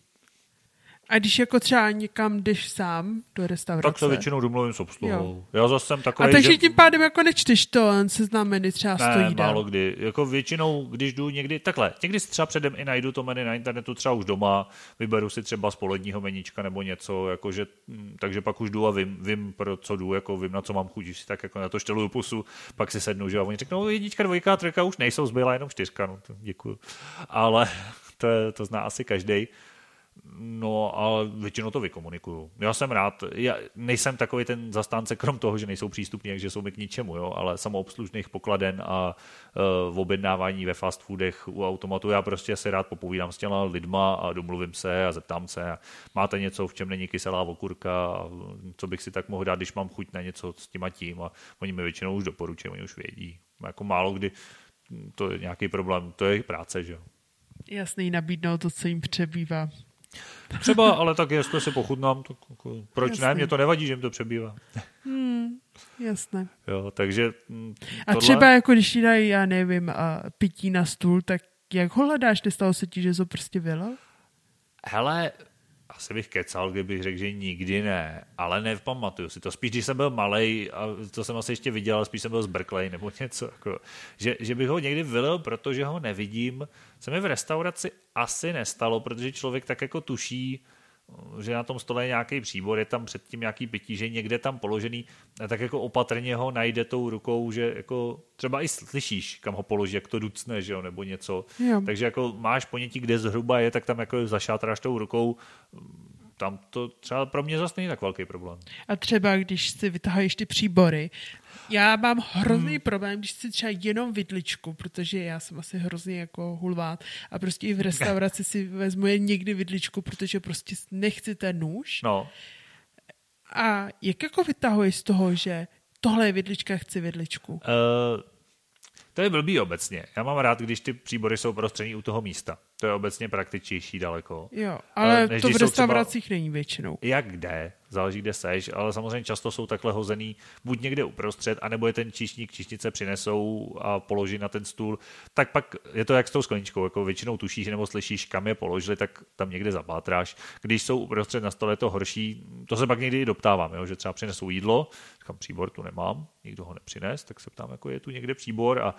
A když jako třeba někam jdeš sám do restaurace? Tak se většinou domluvím s obsluhou. Já zase jsem takový, A takže že... tím pádem jako nečteš to, on se znameny třeba ne, stojí málo kdy. Jako většinou, když jdu někdy, takhle, někdy si třeba předem i najdu to menu na internetu, třeba už doma, vyberu si třeba z poledního meníčka nebo něco, jakože, hm, takže pak už jdu a vím, vím pro co jdu, jako vím, na co mám chuť, si tak jako na to šteluju pusu, pak si sednu, že a oni řeknou, jednička, dvojka, trojka už nejsou, zbyla jenom čtyřka, no děkuju. Ale to, to zná asi každý. No, ale většinou to vykomunikuju. Já jsem rád, já nejsem takový ten zastánce, krom toho, že nejsou přístupní, takže jsou mi k ničemu, jo, ale samoobslužných pokladen a v objednávání ve fast foodech u automatu, já prostě se rád popovídám s těma lidma a domluvím se a zeptám se, a máte něco, v čem není kyselá okurka, a co bych si tak mohl dát, když mám chuť na něco s tím a tím a oni mi většinou už doporučují, oni už vědí. Jako málo kdy to je nějaký problém, to je jejich práce, že jo. Jasný, nabídnout to, co jim přebývá. Třeba, ale tak jestli si pochutnám, tak jako, proč jasný. ne, mě to nevadí, že jim to přebývá. Hmm, jasné. Jo, takže tohle... A třeba jako když ti dají, já nevím, a pití na stůl, tak jak ho hledáš? Nestalo se ti, že to prostě bylo? Hele, asi bych kecal, kdybych řekl, že nikdy ne, ale nepamatuju si to. Spíš, když jsem byl malý, a to jsem asi ještě viděl, spíš jsem byl zbrklej nebo něco. Jako, že, že bych ho někdy vylil, protože ho nevidím, se mi v restauraci asi nestalo, protože člověk tak jako tuší, že na tom stole je nějaký příbor, je tam předtím nějaký pití, že někde tam položený, tak jako opatrně ho najde tou rukou, že jako třeba i slyšíš, kam ho položí, jak to ducne, že jo, nebo něco. Jo. Takže jako máš ponětí, kde zhruba je, tak tam jako zašátráš tou rukou, tam to třeba pro mě zase není tak velký problém. A třeba když si vytaháš ty příbory, já mám hrozný hmm. problém, když si třeba jenom vidličku, protože já jsem asi hrozně jako hulvát a prostě i v restauraci si vezmu jen někdy vidličku, protože prostě nechci ten nůž. No. A jak jako vytahuješ z toho, že tohle je vidlička, chci vidličku? Uh, to je blbý obecně. Já mám rád, když ty příbory jsou prostřední u toho místa. To je obecně praktičtější daleko. Jo, ale Než to v restauracích třeba... není většinou. Jak kde, záleží, kde seš, ale samozřejmě často jsou takhle hozený buď někde uprostřed, anebo je ten číšník, číšnice přinesou a položí na ten stůl, tak pak je to jak s tou skleničkou, jako většinou tušíš nebo slyšíš, kam je položili, tak tam někde zapátráš. Když jsou uprostřed na stole, je to horší, to se pak někdy doptávám, jo, že třeba přinesou jídlo, říkám, příbor tu nemám, nikdo ho nepřines, tak se ptám, jako je tu někde příbor a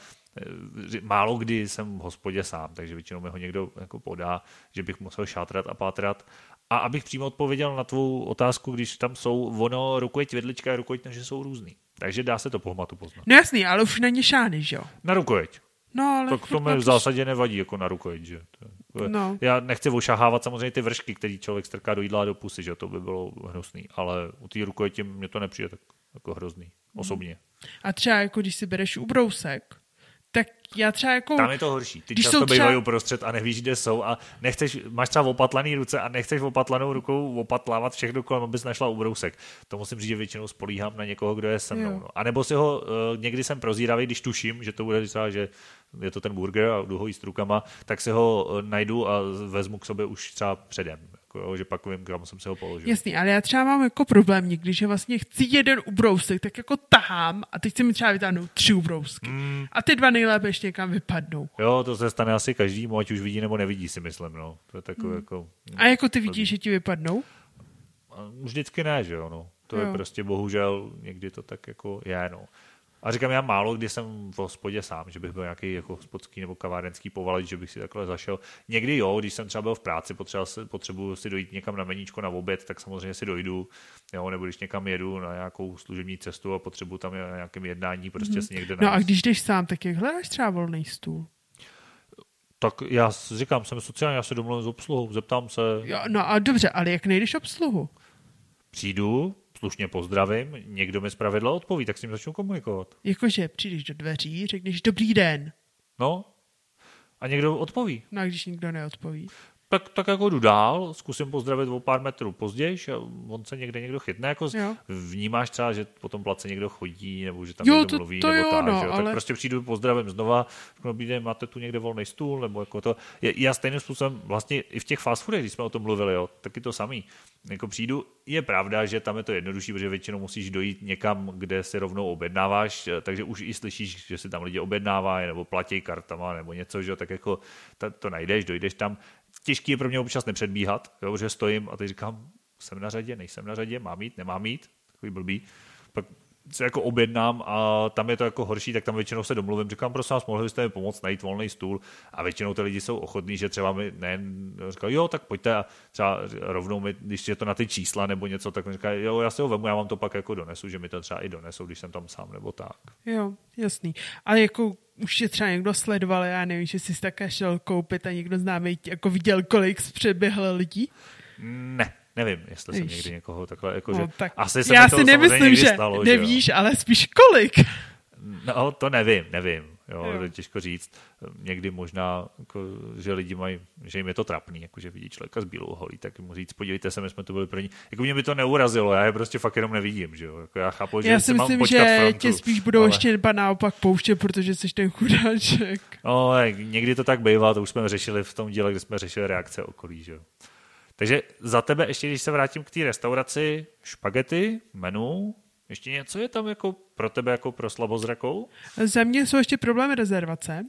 málo kdy jsem v hospodě sám, takže většinou mi ho někdo jako podá, že bych musel šátrat a pátrat a abych přímo odpověděl na tvou otázku, když tam jsou ono rukojeť vedlička a rukojeť že jsou různý. Takže dá se to po hmatu poznat. No jasný, ale už není šány, že jo? Na rukojeť. No, ale tak to mi v zásadě nevadí jako na rukojeť, že? No. Já nechci ošahávat samozřejmě ty vršky, které člověk strká do jídla a do pusy, že to by bylo hnusný, ale u té rukojeti mě to nepřijde tak jako hrozný, osobně. A třeba jako když si bereš ubrousek, tak já třeba jako... Tam je to horší. Ty často třeba... bývají uprostřed a nevíš, kde jsou a nechceš, máš třeba opatlaný ruce a nechceš opatlanou rukou opatlávat všechno kolem, abys našla ubrousek. To musím říct, že většinou spolíhám na někoho, kdo je se mnou. No. A nebo si ho, uh, někdy jsem prozíravý, když tuším, že to bude třeba, že je to ten burger a jdu ho jíst rukama, tak si ho uh, najdu a vezmu k sobě už třeba předem jako, jo, že pak vím, kam jsem se ho položil. Jasný, ale já třeba mám jako problém někdy, že vlastně chci jeden ubrousek, tak jako tahám a teď si mi třeba vytáhnout tři ubrousky. Mm. A ty dva nejlépe ještě někam vypadnou. Jo, to se stane asi každý, ať už vidí nebo nevidí, si myslím. No. To je takové mm. jako... A jako ty vidíš, že ti vypadnou? Vždycky ne, že jo, no. To jo. je prostě bohužel, někdy to tak jako je, no. A říkám, já málo kdy jsem v hospodě sám, že bych byl nějaký jako hospodský nebo kavárenský povaleč, že bych si takhle zašel. Někdy jo, když jsem třeba byl v práci, potřeboval si, potřebuji si dojít někam na meníčko na oběd, tak samozřejmě si dojdu, jo, nebo když někam jedu na nějakou služební cestu a potřebuji tam na nějakém jednání prostě mm-hmm. si někde No a když jdeš sám, tak jak hledáš třeba volný stůl? Tak já říkám, jsem sociální, já se domluvím s obsluhou, zeptám se. Jo, no a dobře, ale jak nejdeš obsluhu? Přijdu, slušně pozdravím, někdo mi zpravidla odpoví, tak s ním začnu komunikovat. Jakože přijdeš do dveří, řekneš dobrý den. No, a někdo odpoví. No a když nikdo neodpoví? Tak, tak jako jdu dál, zkusím pozdravit o pár metrů později a on se někde někdo chytne, jako jo. vnímáš třeba, že po tom place někdo chodí, nebo že tam jo, někdo to, mluví, to nebo jo, tak, no, že? Ale... tak prostě přijdu, pozdravím znova, dobrý den, máte tu někde volný stůl, nebo jako to. Já stejným způsobem vlastně i v těch fast foodech, když jsme o tom mluvili, jo, taky to samý. Jako přijdu, je pravda, že tam je to jednodušší, protože většinou musíš dojít někam, kde si rovnou objednáváš, takže už i slyšíš, že si tam lidi objednávají, nebo platí kartama, nebo něco, že tak jako to najdeš, dojdeš tam těžký je pro mě občas nepředbíhat, jo, že stojím a teď říkám, jsem na řadě, nejsem na řadě, mám mít, nemám mít, takový blbý. Pak se jako objednám a tam je to jako horší, tak tam většinou se domluvím, říkám, prosím vás, mohli byste mi pomoct najít volný stůl a většinou ty lidi jsou ochotní, že třeba mi ne, říkají, jo, tak pojďte a třeba rovnou mi, když je to na ty čísla nebo něco, tak mi říkají, jo, já si ho vemu, já vám to pak jako donesu, že mi to třeba i donesou, když jsem tam sám nebo tak. Jo, jasný. Ale jako už je třeba někdo sledoval, já nevím, že jsi také šel koupit a někdo známý jako viděl, kolik přeběhl lidí? Ne, nevím, jestli Víš. jsem někdy někoho takhle, jako, no, že tak asi se já si nemyslím, že stalo, nevíš, že ale spíš kolik. No, to nevím, nevím. Jo, jo. To je těžko říct. Někdy možná, jako, že lidi mají, že jim je to trapný, jako, že vidí člověka s bílou holí, tak mu říct, podívejte se, my jsme to byli první. Jako mě by to neurazilo, já je prostě fakt jenom nevidím. Že jo? Jako, já chápu, že já si myslím, mám že frontu, tě spíš budou ale... ještě naopak pouště, protože jsi ten chudáček. No, někdy to tak bývá, to už jsme řešili v tom díle, kde jsme řešili reakce okolí. Že jo? Takže za tebe, ještě když se vrátím k té restauraci, špagety, menu, ještě něco je tam jako pro tebe jako pro slabozrakou? Za mě jsou ještě problémy rezervace.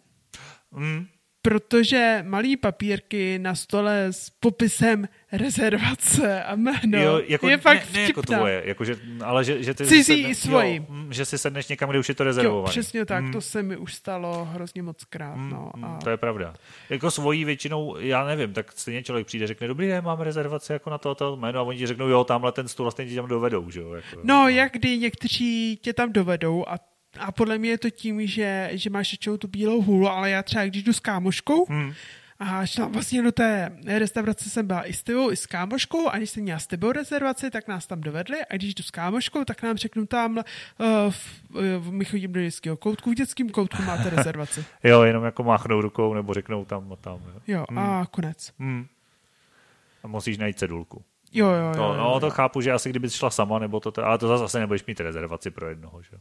Mm protože malý papírky na stole s popisem rezervace a jméno jo, jako, je ne, fakt ne, jako tvoje, jako že, ale že, že ty Cizí sedne, svoji. Jo, mm, že si sedneš někam, kde už je to rezervované. Jo, přesně tak, mm. to se mi už stalo hrozně moc krát. Mm, no, a... To je pravda. Jako svojí většinou, já nevím, tak stejně člověk přijde, řekne, dobrý den, mám rezervaci jako na to, to jméno a oni ti řeknou, jo, tamhle ten stůl vlastně ti tam dovedou, že jo. Jako, no, no, jak kdy někteří tě tam dovedou a a podle mě je to tím, že, že máš většinou tu bílou hůlu, ale já třeba, když jdu s kámoškou, hmm. A šla vlastně do té restaurace jsem byla i s tebou, i s kámoškou, a když jsem měla s tebou rezervaci, tak nás tam dovedli a když jdu s kámoškou, tak nám řeknu tam, uh, uh, my chodím do dětského koutku, v dětském koutku máte rezervaci. jo, jenom jako máchnou rukou nebo řeknou tam a tam. Jo, jo hmm. a konec. Hmm. A musíš najít cedulku. Jo, jo, jo. To, jo, no, jo. to chápu, že asi kdyby šla sama, nebo to, ale to zase nebudeš mít rezervaci pro jednoho, že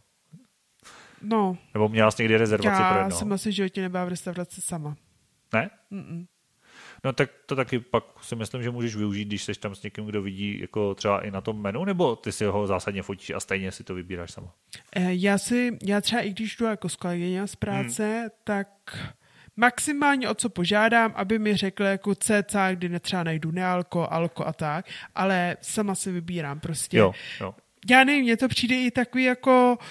No. Nebo měla jsi někdy rezervaci Já pro jednoho? Já jsem asi v životě nebyla v restauraci sama. Ne? Mm-mm. No tak to taky pak si myslím, že můžeš využít, když jsi tam s někým, kdo vidí jako třeba i na tom menu, nebo ty si ho zásadně fotíš a stejně si to vybíráš sama? Eh, já si, já třeba i když jdu jako z kolegyně z práce, hmm. tak maximálně o co požádám, aby mi řekl jako cca, kdy třeba najdu nealko, alko a tak, ale sama si vybírám prostě. Jo, jo. Já nevím, mně to přijde i takový jako uh,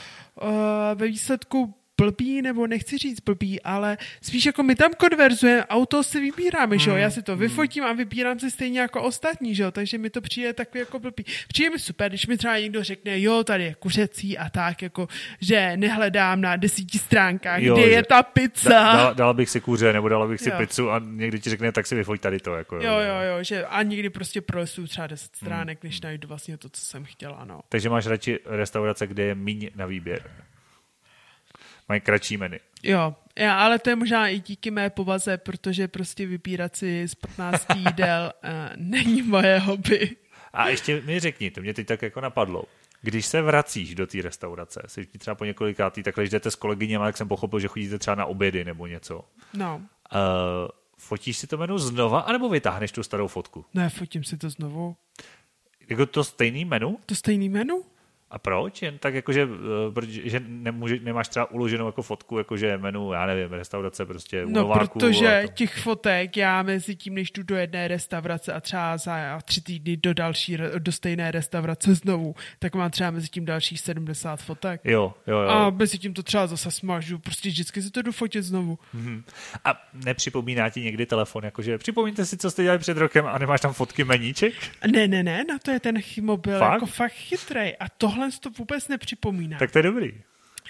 ve výsledku blbý, nebo nechci říct blbý, ale spíš jako my tam konverzujeme, auto si vybíráme, že jo, já si to hmm. vyfotím a vybírám si stejně jako ostatní, že jo, takže mi to přijde takový jako blbý. Přijde mi super, když mi třeba někdo řekne, jo, tady je kuřecí a tak, jako, že nehledám na desíti stránkách, jo, kde je ta pizza. Da, dala, dala bych si kuře, nebo dala bych si jo. pizzu a někdy ti řekne, tak si vyfoť tady to. Jako, jo, jo, jo, že a někdy prostě prolesu třeba deset stránek, hmm. než najdu vlastně to, co jsem chtěla, no. Takže máš radši restaurace, kde je míň na výběr. Mají kratší menu. Jo, já, ale to je možná i díky mé povaze, protože prostě vybírat si z 15 jídel uh, není moje hobby. A ještě mi řekni, to mě teď tak jako napadlo. Když se vracíš do té restaurace, jsi třeba po několikátý, takhle když jdete s kolegyněma, tak jsem pochopil, že chodíte třeba na obědy nebo něco. No. Uh, fotíš si to menu znova, anebo vytáhneš tu starou fotku? Ne, fotím si to znovu. Jako to stejný menu? To stejný menu? A proč? Jen tak jakože, eh, že nemůže, nemáš třeba uloženou jako fotku, jakože menu, já nevím, restaurace prostě u No, Nováku protože to... těch fotek já mezi tím, než jdu do jedné restaurace a třeba za tři týdny do další, do stejné restaurace znovu, tak mám třeba mezi tím dalších 70 fotek. Jo, jo, jo. A mezi tím to třeba zase smažu, prostě vždycky se to jdu fotit znovu. Mm-hmm. A nepřipomíná ti někdy telefon, jakože připomíňte si, co jste dělali před rokem a nemáš tam fotky meníček? Ne, ne, ne, na to je ten mobil fakt? jako fakt chytrej. A tohle tohle to vůbec nepřipomíná. Tak to je dobrý.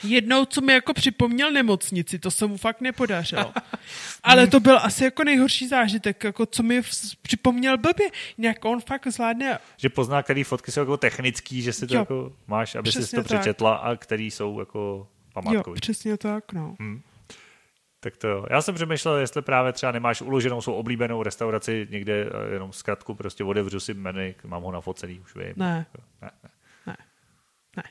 Jednou, co mi jako připomněl nemocnici, to se mu fakt nepodařilo. Ale to byl asi jako nejhorší zážitek, jako co mi připomněl blbě. Nějak on fakt zvládne... Že pozná, který fotky jsou jako technický, že si to jo, jako máš, aby si to tak. přečetla a který jsou jako památkový. Jo, přesně tak, no. Hmm. Tak to jo. Já jsem přemýšlel, jestli právě třeba nemáš uloženou svou oblíbenou restauraci někde eh, jenom zkratku, prostě otevřu si menu, mám ho nafocený, už vím. Ne. ne, ne. Ne,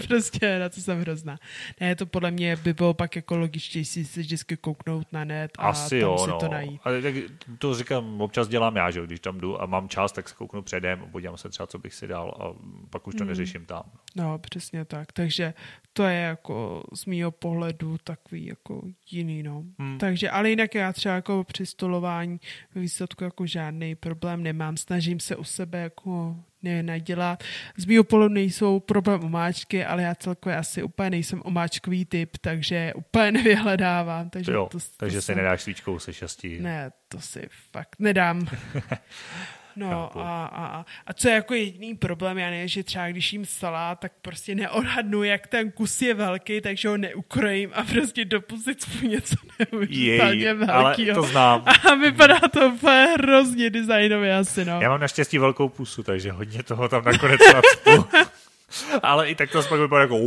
prostě na to jsem hrozná. Ne, to podle mě by bylo pak jako logičtější si vždycky kouknout na net a Asi tam jo, si no. to najít. Ale tak to říkám, občas dělám já, že když tam jdu a mám čas, tak se kouknu předem, podívám se třeba, co bych si dal a pak už to mm. neřeším tam. No, přesně tak. Takže to je jako z mýho pohledu takový jako jiný, no. Hmm. Takže, ale jinak já třeba jako při stolování výsledku jako žádný problém nemám. Snažím se u sebe jako ne, nedělat. Z mýho pohledu nejsou problém omáčky, ale já celkově asi úplně nejsem omáčkový typ, takže úplně nevyhledávám. Takže, jo, to, to takže jsem... nedáš svíčkou se štěstí. Ne, to si fakt nedám. No a, a, a co je jako jediný problém, já nevím, že třeba když jim salát, tak prostě neodhadnu, jak ten kus je velký, takže ho neukrojím a prostě do pusicku něco neuvěřitelně velkýho. ale to znám. A vypadá to úplně hrozně designově asi, no. Já mám naštěstí velkou pusu, takže hodně toho tam nakonec nadspu. ale i tak to pak vypadá jako...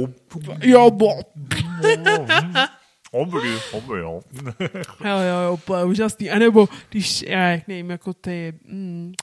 Jo, bo. Dobrý, jo. jo, jo, jo, úplně úžasný. A nebo když, já nevím, jako ty, mm,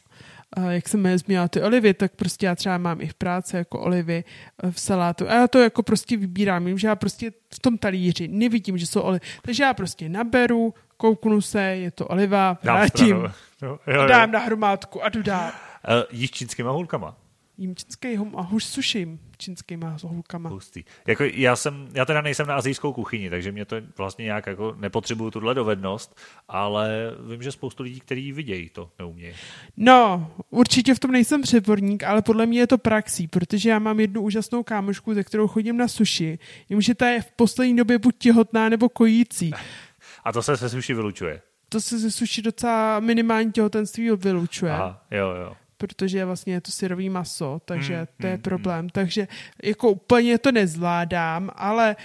jak jsem zmínila ty olivy, tak prostě já třeba mám i v práci jako olivy eh, v salátu. A já to jako prostě vybírám, vím, že já prostě v tom talíři nevidím, že jsou olivy. Takže já prostě naberu, kouknu se, je to oliva, vrátím, jo, jo, jo. dám na hromádku a jdu dál. Uh, jíš čínskýma hulkama? Jím čínský hum a huž suším čínskýma hulkama. Hustý. Jako já, jsem, já teda nejsem na azijskou kuchyni, takže mě to vlastně nějak jako nepotřebuju tuhle dovednost, ale vím, že spoustu lidí, kteří vidějí, to neumějí. No, určitě v tom nejsem přeborník, ale podle mě je to praxí, protože já mám jednu úžasnou kámošku, ze kterou chodím na suši. Jím, že ta je v poslední době buď těhotná nebo kojící. A to se se suši vylučuje? To se ze suši docela minimální těhotenství vylučuje. Aha, jo, jo protože vlastně je to syrový maso, takže mm, to je mm, problém. Mm. Takže jako úplně to nezvládám, ale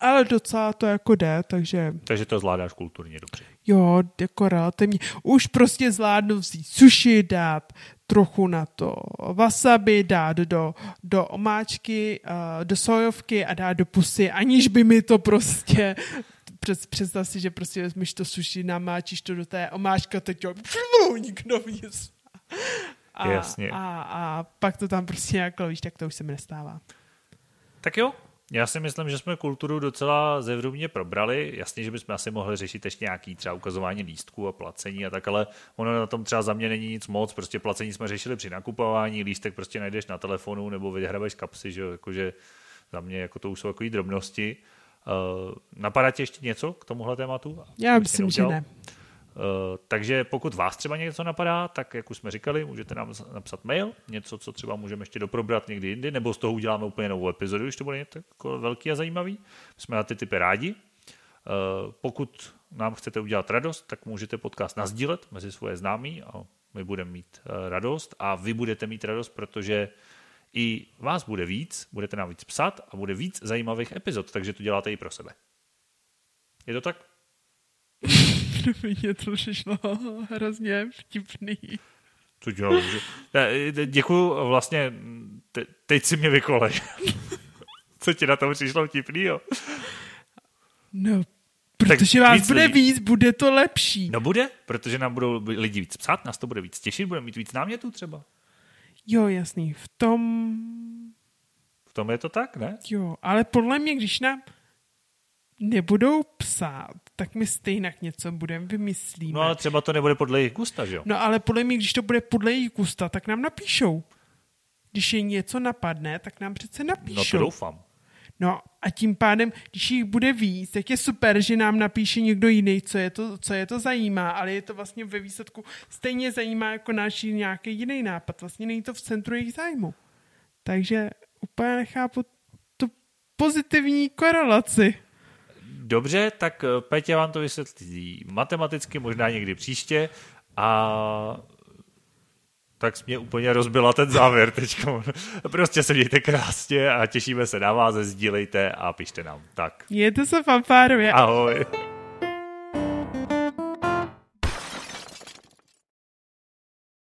ale docela to jako jde, takže... Takže to zvládáš kulturně dobře. Jo, jako relativně. Už prostě zvládnu vzít sushi, dát trochu na to wasabi, dát do, do omáčky, uh, do sojovky a dát do pusy, aniž by mi to prostě představ si, že prostě vezmeš to sushi, namáčíš to do té omáčky a teď jo, nikdo vnitř. A, Jasně. A, a pak to tam prostě nějak víš, tak to už se mi nestává. Tak jo, já si myslím, že jsme kulturu docela zevrubně probrali. Jasně, že bychom asi mohli řešit ještě nějaký třeba ukazování lístků a placení a tak, ale ono na tom třeba za mě není nic moc. Prostě placení jsme řešili při nakupování, lístek prostě najdeš na telefonu nebo vyhrabeš kapsy, že jo, jakože za mě jako to už jsou takové drobnosti. Uh, napadá tě ještě něco k tomuhle tématu? Já myslím, že ne. Eh, takže pokud vás třeba něco napadá, tak jak už jsme říkali, můžete nám napsat mail, něco, co třeba můžeme ještě doprobrat někdy jindy, nebo z toho uděláme úplně novou epizodu, když to bude něco jako velký a zajímavý. Jsme na ty typy rádi. Eh, pokud nám chcete udělat radost, tak můžete podcast nazdílet mezi svoje známí a my budeme mít eh, radost a vy budete mít radost, protože i vás bude víc, budete nám víc psát a bude víc zajímavých epizod, takže to děláte i pro sebe. Je to tak? Mně to přišlo hrozně vtipný. Co dělám? Děkuju, vlastně te, teď si mě vykolej. Co ti na tom přišlo vtipný, jo? No, protože tak vás víc bude lidí. víc, bude to lepší. No bude, protože nám budou lidi víc psát, nás to bude víc těšit, budeme mít víc námětů třeba. Jo, jasný. V tom... V tom je to tak, ne? Jo, ale podle mě, když nám nebudou psát, tak my stejně něco budeme vymyslíme. No ale třeba to nebude podle jejich gusta, že jo? No ale podle mě, když to bude podle jejich gusta, tak nám napíšou. Když je něco napadne, tak nám přece napíšou. No to doufám. No a tím pádem, když jich bude víc, tak je super, že nám napíše někdo jiný, co je to, co je to zajímá, ale je to vlastně ve výsledku stejně zajímá jako náš nějaký jiný nápad. Vlastně není to v centru jejich zájmu. Takže úplně nechápu tu pozitivní korelaci. Dobře, tak eh, Petě vám to vysvětlí matematicky, možná někdy příště a tak mě úplně rozbila ten závěr teď. Prostě se mějte krásně a těšíme se na vás, sdílejte a pište nám. Tak. Mějte se fanfárově. Ahoj.